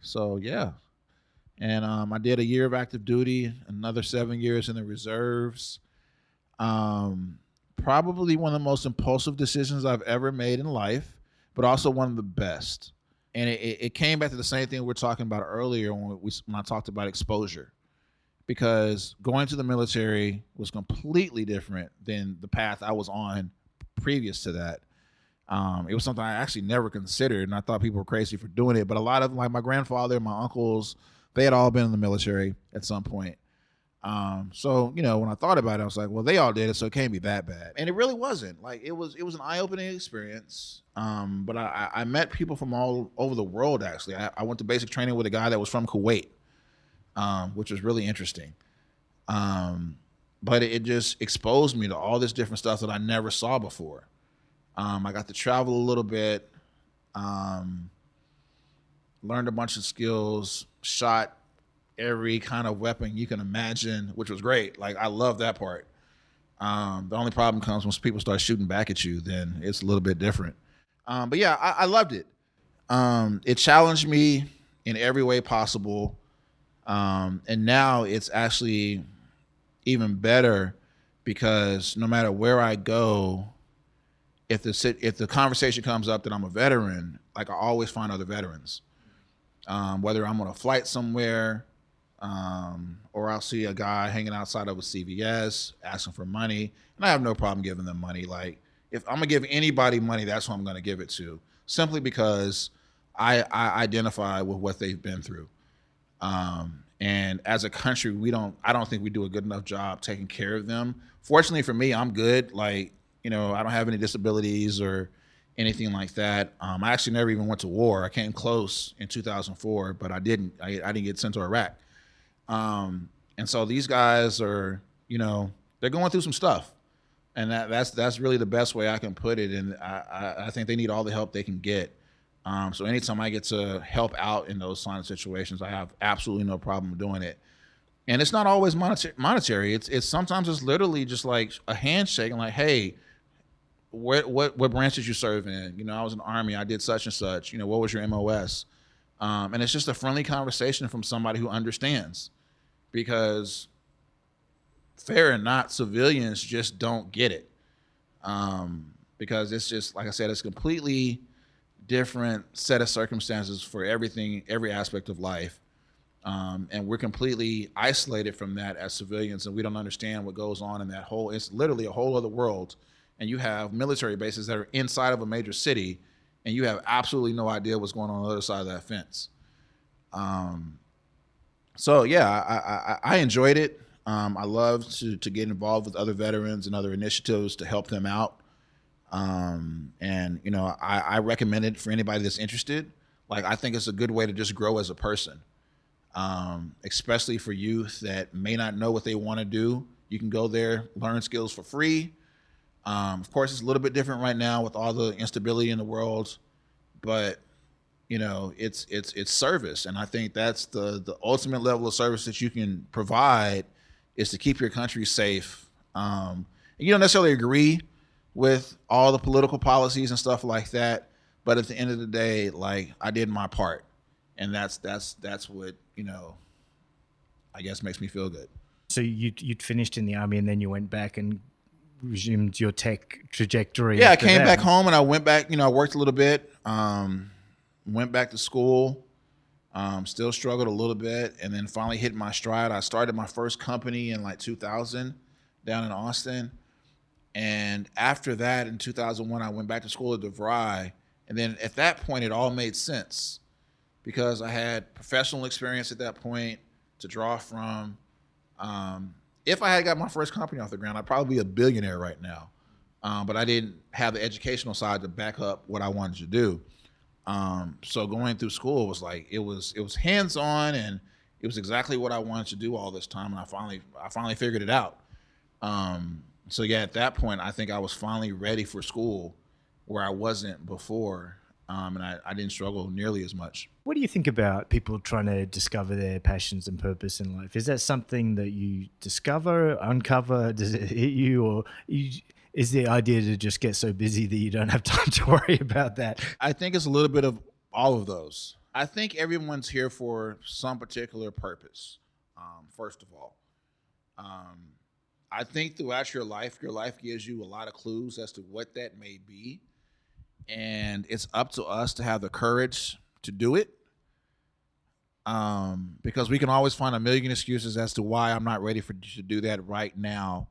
So, yeah. And um, I did a year of active duty, another seven years in the reserves. Um, probably one of the most impulsive decisions I've ever made in life, but also one of the best and it, it came back to the same thing we were talking about earlier when we when I talked about exposure, because going to the military was completely different than the path I was on previous to that. Um, it was something I actually never considered, and I thought people were crazy for doing it. But a lot of like my grandfather, my uncles, they had all been in the military at some point. Um, so you know, when I thought about it, I was like, well, they all did it, so it can't be that bad. And it really wasn't. Like it was, it was an eye-opening experience. Um, but I, I met people from all over the world. Actually, I, I went to basic training with a guy that was from Kuwait, um, which was really interesting. Um, but it just exposed me to all this different stuff that I never saw before. Um, I got to travel a little bit, um, learned a bunch of skills, shot every kind of weapon you can imagine, which was great. Like I love that part. Um, the only problem comes when people start shooting back at you, then it's a little bit different. Um, but yeah, I, I loved it. Um, it challenged me in every way possible. Um, and now it's actually even better because no matter where I go, if the if the conversation comes up that I'm a veteran, like I always find other veterans. Um, whether I'm on a flight somewhere, um, or I'll see a guy hanging outside of a CVS asking for money, and I have no problem giving them money. Like if I'm gonna give anybody money, that's who I'm gonna give it to, simply because I, I identify with what they've been through. Um, and as a country, we don't. I don't think we do a good enough job taking care of them. Fortunately for me, I'm good. Like you know, I don't have any disabilities or anything like that. Um, I actually never even went to war. I came close in 2004, but I didn't. I, I didn't get sent to Iraq. Um, and so these guys are, you know, they're going through some stuff, and that, that's that's really the best way I can put it. And I, I, I think they need all the help they can get. Um, so anytime I get to help out in those kind of situations, I have absolutely no problem doing it. And it's not always monetary. It's it's sometimes it's literally just like a handshake and like, hey, what what what branch did you serve in? You know, I was in the army. I did such and such. You know, what was your MOS? Um, and it's just a friendly conversation from somebody who understands because fair or not, civilians just don't get it. Um, because it's just like I said, it's completely different set of circumstances for everything, every aspect of life. Um, and we're completely isolated from that as civilians, and we don't understand what goes on in that whole. It's literally a whole other world and you have military bases that are inside of a major city, and you have absolutely no idea what's going on on the other side of that fence. Um, so yeah, I, I, I enjoyed it. Um, I love to to get involved with other veterans and other initiatives to help them out. Um, and you know, I, I recommend it for anybody that's interested. Like, I think it's a good way to just grow as a person, um, especially for youth that may not know what they want to do. You can go there, learn skills for free. Um, of course, it's a little bit different right now with all the instability in the world, but you know, it's it's it's service, and I think that's the the ultimate level of service that you can provide is to keep your country safe. Um, you don't necessarily agree with all the political policies and stuff like that, but at the end of the day, like I did my part, and that's that's that's what you know. I guess makes me feel good. So you you'd finished in the army, and then you went back and resumed your tech trajectory. Yeah, I came that. back home and I went back. You know, I worked a little bit. Um, went back to school. Um, still struggled a little bit, and then finally hit my stride. I started my first company in like 2000 down in Austin, and after that, in 2001, I went back to school at DeVry, and then at that point, it all made sense because I had professional experience at that point to draw from. Um, if I had got my first company off the ground, I'd probably be a billionaire right now. Um, but I didn't have the educational side to back up what I wanted to do. Um, so going through school was like it was it was hands on and it was exactly what I wanted to do all this time, and I finally I finally figured it out. Um, so yeah, at that point, I think I was finally ready for school, where I wasn't before, um, and I, I didn't struggle nearly as much. What do you think about people trying to discover their passions and purpose in life? Is that something that you discover, uncover? Does it hit you, or you, is the idea to just get so busy that you don't have time to worry about that? I think it's a little bit of all of those. I think everyone's here for some particular purpose. Um, first of all, um, I think throughout your life, your life gives you a lot of clues as to what that may be, and it's up to us to have the courage to do it. Um, because we can always find a million excuses as to why I'm not ready for to do that right now.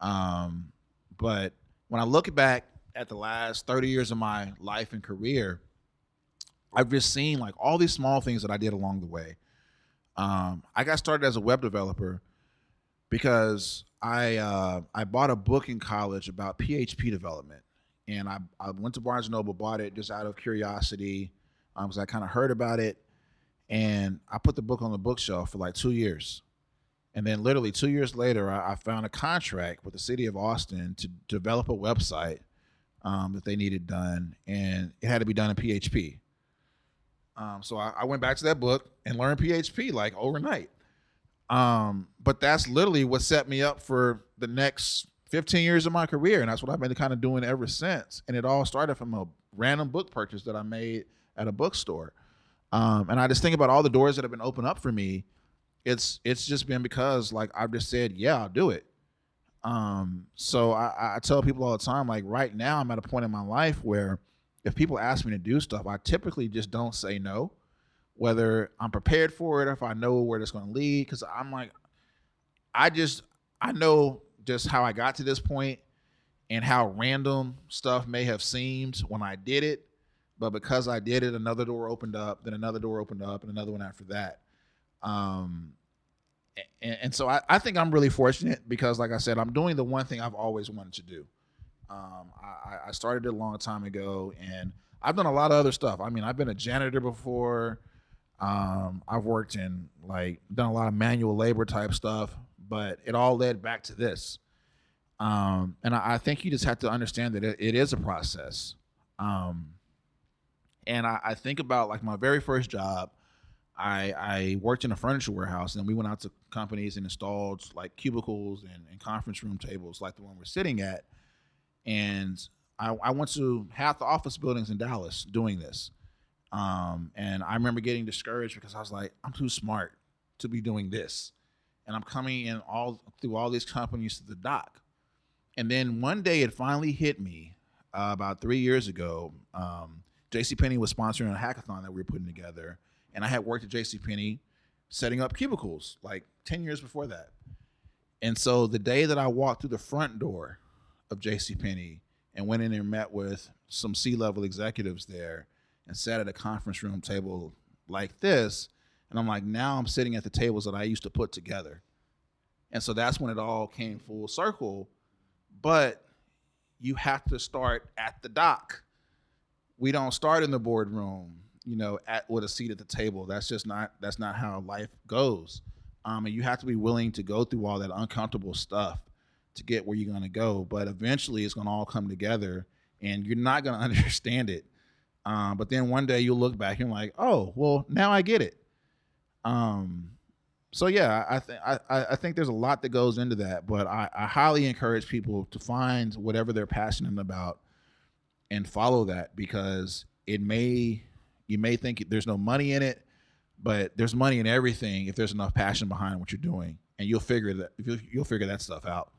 Um, but when I look back at the last 30 years of my life and career, I've just seen like all these small things that I did along the way. Um, I got started as a web developer because I uh, I bought a book in college about PHP development, and I, I went to Barnes and Noble, bought it just out of curiosity, because I kind of heard about it, and I put the book on the bookshelf for like two years. And then, literally two years later, I, I found a contract with the city of Austin to develop a website um, that they needed done, and it had to be done in PHP. Um, so I, I went back to that book and learned PHP like overnight. Um, but that's literally what set me up for the next 15 years of my career, and that's what I've been kind of doing ever since. And it all started from a random book purchase that I made at a bookstore. Um, and I just think about all the doors that have been opened up for me it's it's just been because like I've just said, yeah, I'll do it. Um, so I, I tell people all the time, like right now I'm at a point in my life where if people ask me to do stuff, I typically just don't say no, whether I'm prepared for it or if I know where it's gonna lead. Cause I'm like, I just I know just how I got to this point and how random stuff may have seemed when I did it. But because I did it, another door opened up, then another door opened up, and another one after that. Um, and, and so I, I think I'm really fortunate because, like I said, I'm doing the one thing I've always wanted to do. Um, I, I started it a long time ago, and I've done a lot of other stuff. I mean, I've been a janitor before. Um, I've worked in like done a lot of manual labor type stuff, but it all led back to this. Um, and I, I think you just have to understand that it, it is a process. Um, and I, I think about like my very first job. I, I worked in a furniture warehouse and we went out to companies and installed like cubicles and, and conference room tables like the one we're sitting at. And I, I went to half the office buildings in Dallas doing this. Um, and I remember getting discouraged because I was like, I'm too smart to be doing this. And I'm coming in all through all these companies to the dock. And then one day it finally hit me uh, about three years ago. Um, JCPenney was sponsoring a hackathon that we were putting together and I had worked at JCPenney setting up cubicles like 10 years before that. And so the day that I walked through the front door of J.C. Penney and went in and met with some C-level executives there and sat at a conference room table like this. And I'm like, now I'm sitting at the tables that I used to put together. And so that's when it all came full circle. But you have to start at the dock. We don't start in the boardroom, you know, at with a seat at the table. That's just not that's not how life goes. Um, and you have to be willing to go through all that uncomfortable stuff to get where you're going to go. But eventually, it's going to all come together, and you're not going to understand it. Um, but then one day you'll look back and like, oh, well, now I get it. Um, so yeah, I think I, I think there's a lot that goes into that, but I, I highly encourage people to find whatever they're passionate about and follow that because it may you may think there's no money in it, but there's money in everything if there's enough passion behind what you're doing, and you'll figure that you'll, you'll figure that stuff out.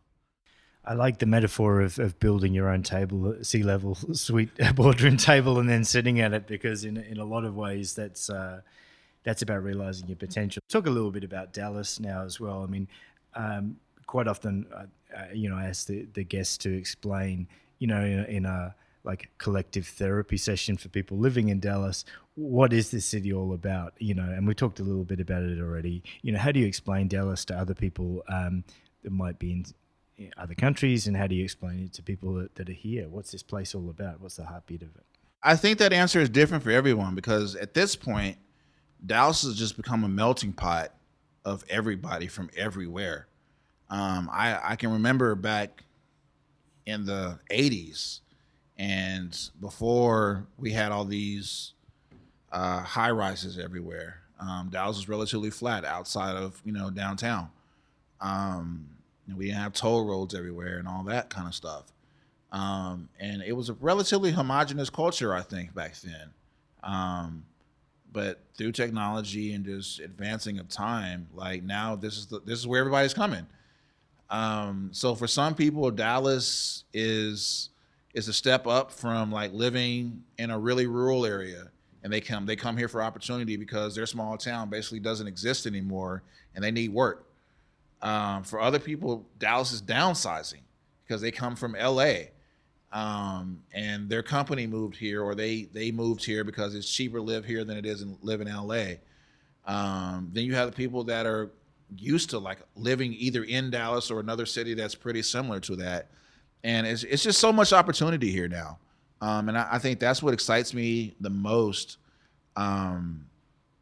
I like the metaphor of, of building your own table, C-level suite boardroom table, and then sitting at it because in in a lot of ways that's. Uh, that's about realizing your potential. Talk a little bit about Dallas now as well. I mean, um, quite often, uh, uh, you know, I ask the, the guests to explain, you know, in a, in a like collective therapy session for people living in Dallas, what is this city all about? You know, and we talked a little bit about it already. You know, how do you explain Dallas to other people um, that might be in other countries, and how do you explain it to people that, that are here? What's this place all about? What's the heartbeat of it? I think that answer is different for everyone because at this point, Dallas has just become a melting pot of everybody from everywhere. Um, I, I can remember back in the 80s and before we had all these uh, high rises everywhere. Um, Dallas was relatively flat outside of you know downtown. Um, we didn't have toll roads everywhere and all that kind of stuff. Um, and it was a relatively homogenous culture, I think, back then. Um, but through technology and just advancing of time, like now this is the, this is where everybody's coming. Um, so for some people, Dallas is is a step up from like living in a really rural area, and they come they come here for opportunity because their small town basically doesn't exist anymore, and they need work. Um, for other people, Dallas is downsizing because they come from LA um, and their company moved here, or they they moved here because it's cheaper to live here than it is in live in LA. Um, then you have the people that are used to like living either in Dallas or another city that's pretty similar to that, and it's it's just so much opportunity here now, um, and I, I, think that's what excites me the most. Um,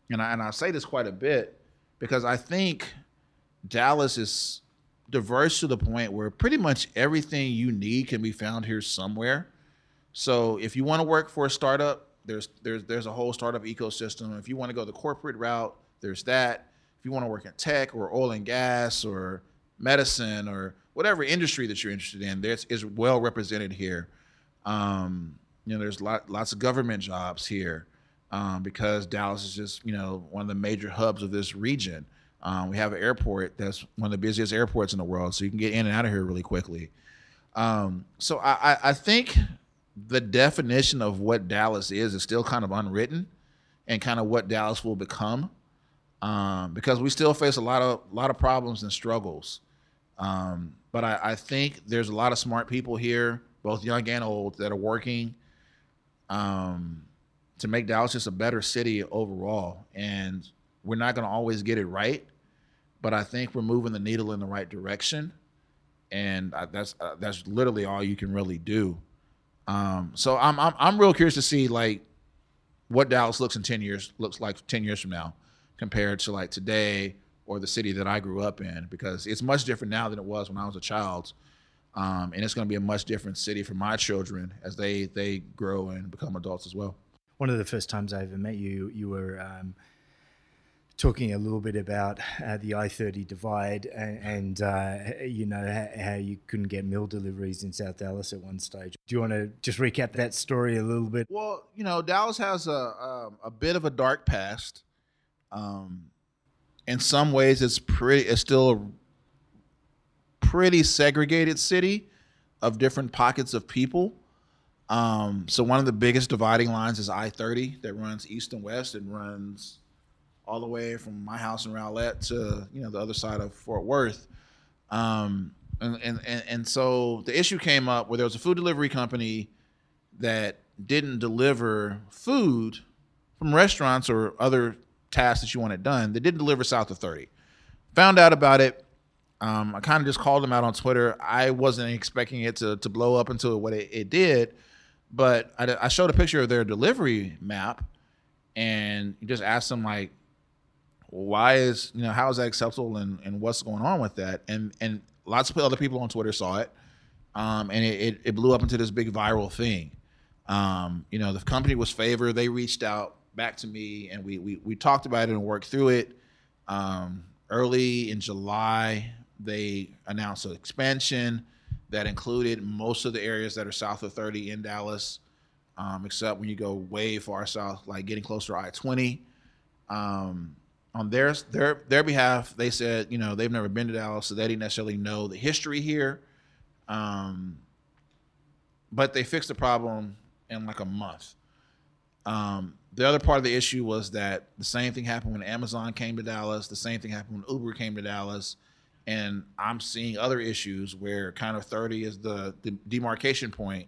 and I and I say this quite a bit because I think Dallas is diverse to the point where pretty much everything you need can be found here somewhere. So if you want to work for a startup, there's there's there's a whole startup ecosystem. If you want to go the corporate route, there's that. If you want to work in tech or oil and gas or medicine or whatever industry that you're interested in, there's is well represented here. Um, you know, there's lot, lots of government jobs here um, because Dallas is just you know one of the major hubs of this region. Um, we have an airport that's one of the busiest airports in the world, so you can get in and out of here really quickly. Um, so I, I think the definition of what Dallas is is still kind of unwritten, and kind of what Dallas will become, um, because we still face a lot of lot of problems and struggles. Um, but I, I, think there's a lot of smart people here, both young and old, that are working um, to make Dallas just a better city overall. And we're not going to always get it right, but I think we're moving the needle in the right direction, and I, that's uh, that's literally all you can really do. Um, so I'm, I'm I'm real curious to see like what Dallas looks in ten years looks like ten years from now compared to like today or the city that I grew up in because it's much different now than it was when I was a child. Um, and it's going to be a much different city for my children as they they grow and become adults as well. One of the first times I ever met you, you were um, talking a little bit about uh, the I-30 divide and, and uh, you know how, you couldn't get meal deliveries in South Dallas at one stage. Do you want to just recap that story a little bit? Well, you know, Dallas has a a, um, a bit of a dark past. Um, in some ways, it's pretty. It's still a pretty segregated city of different pockets of people. Um, so one of the biggest dividing lines is I-30 that runs east and west and runs all the way from my house in Rowlett to you know the other side of Fort Worth. Um, and, and, and, and so the issue came up where there was a food delivery company that didn't deliver food from restaurants or other tasks that you wanted done. They didn't deliver south of 30. Found out about it. Um, I kind of just called them out on Twitter. I wasn't expecting it to, to blow up into what it, it did, but I, I showed a picture of their delivery map and just asked them like, why is you know how is that acceptable and, and what's going on with that and and lots of other people on Twitter saw it, um, and it, it, blew up into this big viral thing. Um, you know, the company was favored. They reached out back to me, and we we, we talked about it and worked through it. Um, early in July, they announced an expansion that included most of the areas that are south of 30 in Dallas, um, except when you go way far south, like getting closer to I 20. Um, on their their their behalf, they said, you know, they've never been to Dallas, so they didn't necessarily know the history here. Um, but they fixed the problem in like a month. Um, the other part of the issue was that the same thing happened when Amazon came to Dallas. The same thing happened when Uber came to Dallas. And I'm seeing other issues where kind of 30 is the, the demarcation point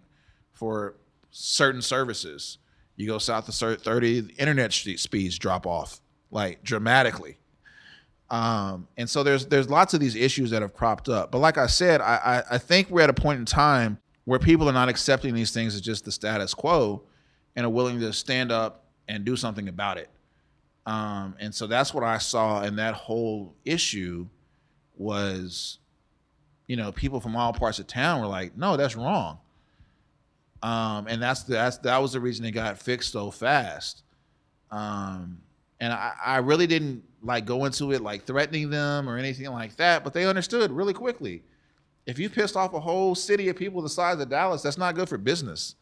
for certain services. You go south of 30, the internet speeds drop off like dramatically. Um, and so there's there's lots of these issues that have cropped up. But like I said, I, I, I think we're at a point in time where people are not accepting these things as just the status quo and are willing to stand up and do something about it. Um, and so that's what I saw in that whole issue was, you know, people from all parts of town were like, no, that's wrong. Um, and that's the, that's that was the reason it got fixed so fast. Um, and I, I really didn't like go into it like threatening them or anything like that, but they understood really quickly. If you pissed off a whole city of people the size of Dallas, that's not good for business.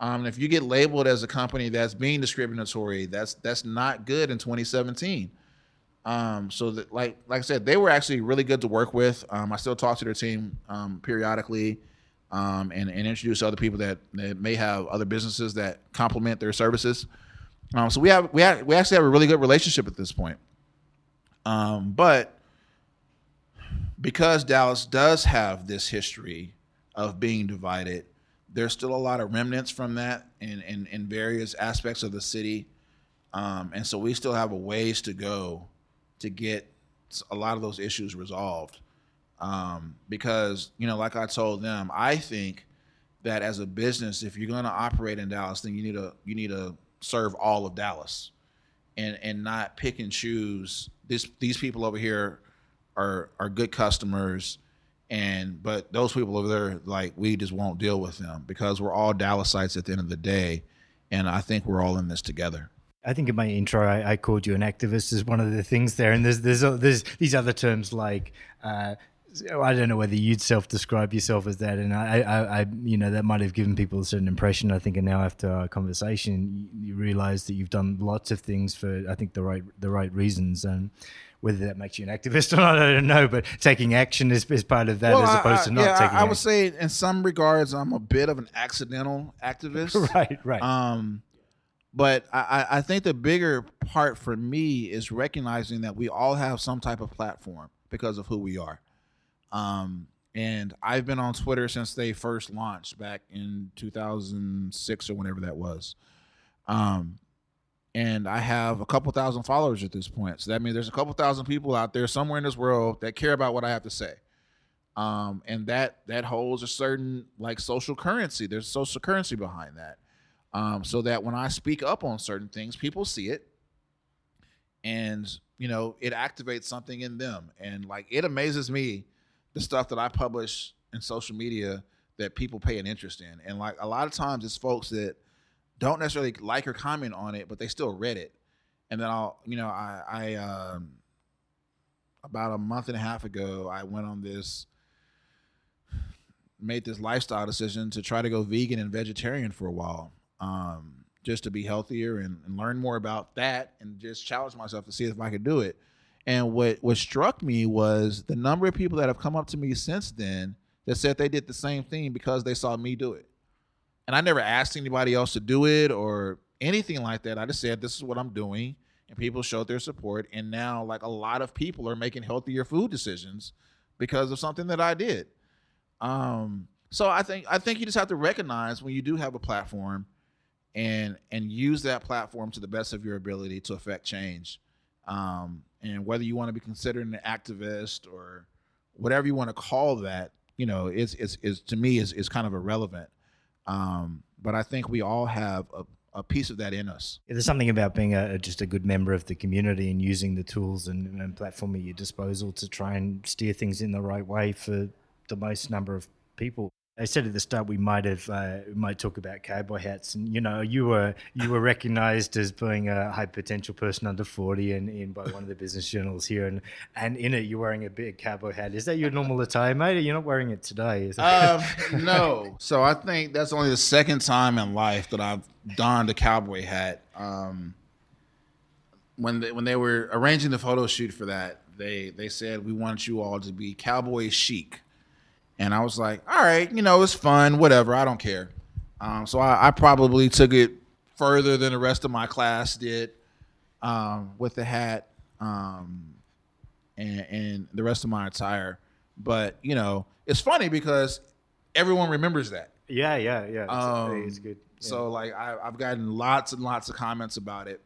Um, if you get labeled as a company that's being discriminatory, that's that's not good in 2017. Um, so that, like like I said, they were actually really good to work with. Um, I still talk to their team um, periodically, um, and and introduce other people that, that may have other businesses that complement their services. Um, so we have we have, we actually have a really good relationship at this point. Um, but because Dallas does have this history of being divided, there's still a lot of remnants from that in in, in various aspects of the city, um, and so we still have a ways to go to get a lot of those issues resolved. Um, because you know, like I told them, I think that as a business, if you're going to operate in Dallas, then you need a you need a serve all of Dallas and and not pick and choose this these people over here are are good customers and but those people over there like we just won't deal with them because we're all Dallasites at the end of the day and I think we're all in this together. I think in my intro I, I called you an activist as one of the things there, and there's there's there's these other terms like uh, I don't know whether you'd self-describe yourself as that, and I, I, I, you know, that might have given people a certain impression. I think, and now after our conversation, you, realize that you've done lots of things for, I think, the right, the right reasons, and whether that makes you an activist or not, I don't know. But taking action is, is part of that, well, as opposed I, to not yeah, taking. I, I would say, in some regards, I'm a bit of an accidental activist. right, right. Um, but I, I think the bigger part for me is recognizing that we all have some type of platform because of who we are. Um, and I've been on Twitter since they first launched back in 2006 or whenever that was. Um, and I have a couple thousand followers at this point. So that means there's a couple thousand people out there somewhere in this world that care about what I have to say. Um, and that that holds a certain like social currency. There's social currency behind that. Um, so that when I speak up on certain things, people see it, and you know it activates something in them. And like it amazes me the stuff that I publish in social media that people pay an interest in. And like a lot of times it's folks that don't necessarily like or comment on it, but they still read it. And then I'll, you know, I, I, um, about a month and a half ago, I went on this, made this lifestyle decision to try to go vegan and vegetarian for a while, um, just to be healthier and, and learn more about that and just challenge myself to see if I could do it. And what what struck me was the number of people that have come up to me since then that said they did the same thing because they saw me do it. And I never asked anybody else to do it or anything like that. I just said this is what I'm doing and people showed their support and now like a lot of people are making healthier food decisions because of something that I did. Um, so I think I think you just have to recognize when you do have a platform and and use that platform to the best of your ability to affect change. Um, and whether you want to be considered an activist or whatever you want to call that, you know, is is, is to me is is kind of irrelevant. Um, but I think we all have a, a piece of that in us. Yeah, there's something about being a, just a good member of the community and using the tools and, and platform at your disposal to try and steer things in the right way for the most number of people. I said at the start we might have uh, might talk about cowboy hats, and you know you were you were recognised as being a high potential person under forty, and in by one of the business journals here, and and in it you're wearing a big cowboy hat. Is that your normal attire, mate? Or you're not wearing it today? Is um, no. So I think that's only the second time in life that I've donned a cowboy hat. Um, when they, when they were arranging the photo shoot for that, they they said we want you all to be cowboy chic. And I was like, all right, you know, it's fun, whatever. I don't care. Um, so I, I, probably took it further than the rest of my class did um, with the hat um, and, and the rest of my attire. But you know, it's funny because everyone remembers that. Yeah, yeah, yeah. It's, um, it's good. Yeah. So like, I, have gotten lots and lots of comments about it.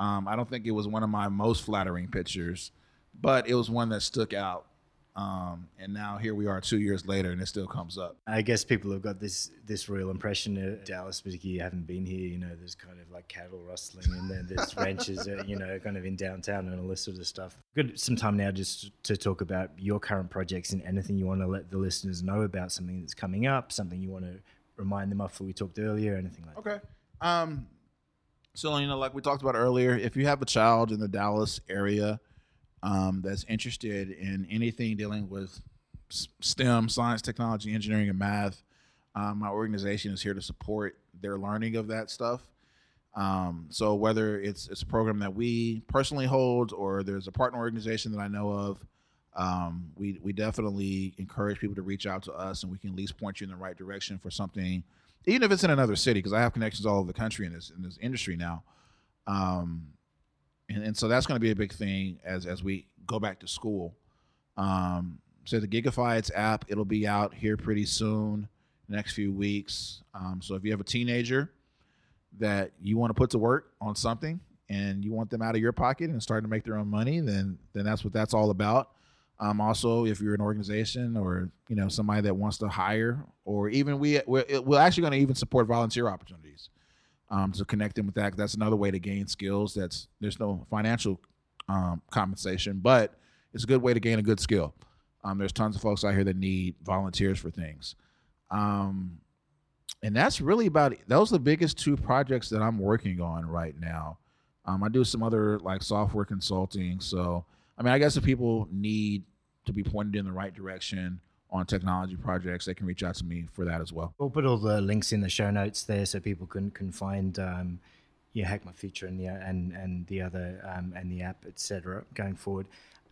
Um, I don't think it was one of my most flattering pictures, but it was one that stuck out um, and now here we are two years later, and it still comes up. I guess people have got this this real impression of Dallas, particularly you haven't been here. You know, there's kind of like cattle rustling, and then there's ranches, uh, you know, kind of in downtown and all this sort of stuff. Good, some time now just to talk about your current projects and anything you want to let the listeners know about something that's coming up, something you want to remind them of. What we talked earlier, anything like. Okay. That. Um. So you know, like we talked about earlier, if you have a child in the Dallas area um, that's interested in anything dealing with STEM, science, technology, engineering, and math, um, my organization is here to support their learning of that stuff. Um, so whether it's it's a program that we personally hold or there's a partner organization that I know of, um, we we definitely encourage people to reach out to us, and we can at least point you in the right direction for something, even if it's in another city, because I have connections all over the country in this in this industry now. Um, and, and so that's going to be a big thing as as we go back to school. Um, so the Gigafights app, it'll be out here pretty soon, next few weeks. Um, so if you have a teenager that you want to put to work on something and you want them out of your pocket and starting to make their own money, then then that's what that's all about. Um, also, if you're an organization or you know somebody that wants to hire, or even we we're, we're actually going to even support volunteer opportunities um, to connect them with that. That's another way to gain skills. That's there's no financial um, compensation, but it's a good way to gain a good skill. Um, there's tons of folks out here that need volunteers for things. Um, and that's really about it. Those are the biggest two projects that I'm working on right now. Um, I do some other like software consulting. So, I mean, I guess if people need to be pointed in the right direction, on technology projects, they can reach out to me for that as well. We'll put all the links in the show notes there so people can can find um, yeah, Hack My Future and the and and the other um, and the app, etc. Going forward.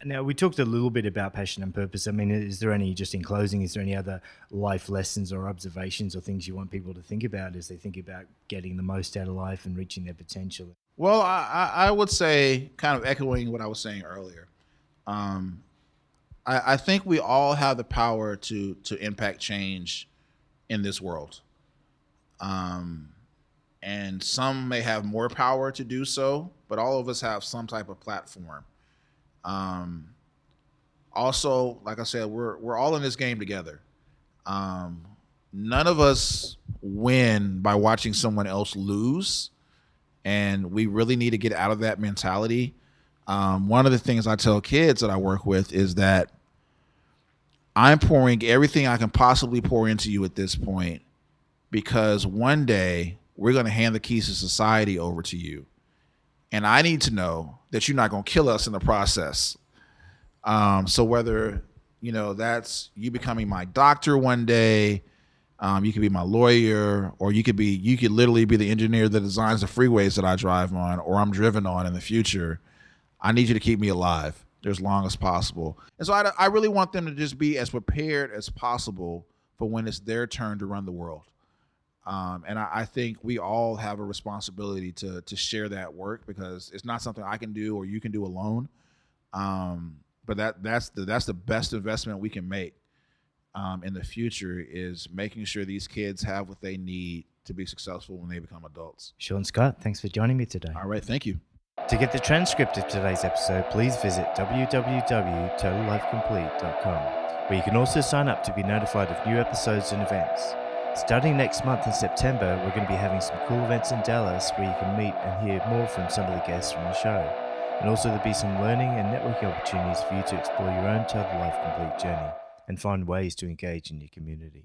Now we talked a little bit about passion and purpose. I mean, is there any just in closing? Is there any other life lessons or observations or things you want people to think about as they think about getting the most out of life and reaching their potential? Well, I, I would say, kind of echoing what I was saying earlier. Um, I, I think we all have the power to to impact change in this world. Um, and some may have more power to do so, but all of us have some type of platform. Um, also, like I said, we're we're all in this game together. Um, none of us win by watching someone else lose, and we really need to get out of that mentality um, one of the things I tell kids that I work with is that I'm pouring everything I can possibly pour into you at this point because one day we're going to hand the keys to society over to you. And I need to know that you're not going to kill us in the process. Um, so whether, you know, that's you becoming my doctor one day, um, you could be my lawyer, or you could be, you could literally be the engineer that designs the freeways that I drive on or I'm driven on in the future I need you to keep me alive as long as possible. And so I, I really want them to just be as prepared as possible for when it's their turn to run the world. Um, and I, I, think we all have a responsibility to to share that work because it's not something I can do or you can do alone. Um, but that that's the that's the best investment we can make um, in the future is making sure these kids have what they need to be successful when they become adults. Sean Scott, thanks for joining me today. All right, thank you. To get the transcript of today's episode, please visit www.totallifecomplete.com, where you can also sign up to be notified of new episodes and events. Starting next month in September, we're going to be having some cool events in Dallas where you can meet and hear more from some of the guests from the show. And also, there'll be some learning and networking opportunities for you to explore your own Total Life Complete journey and find ways to engage in your community.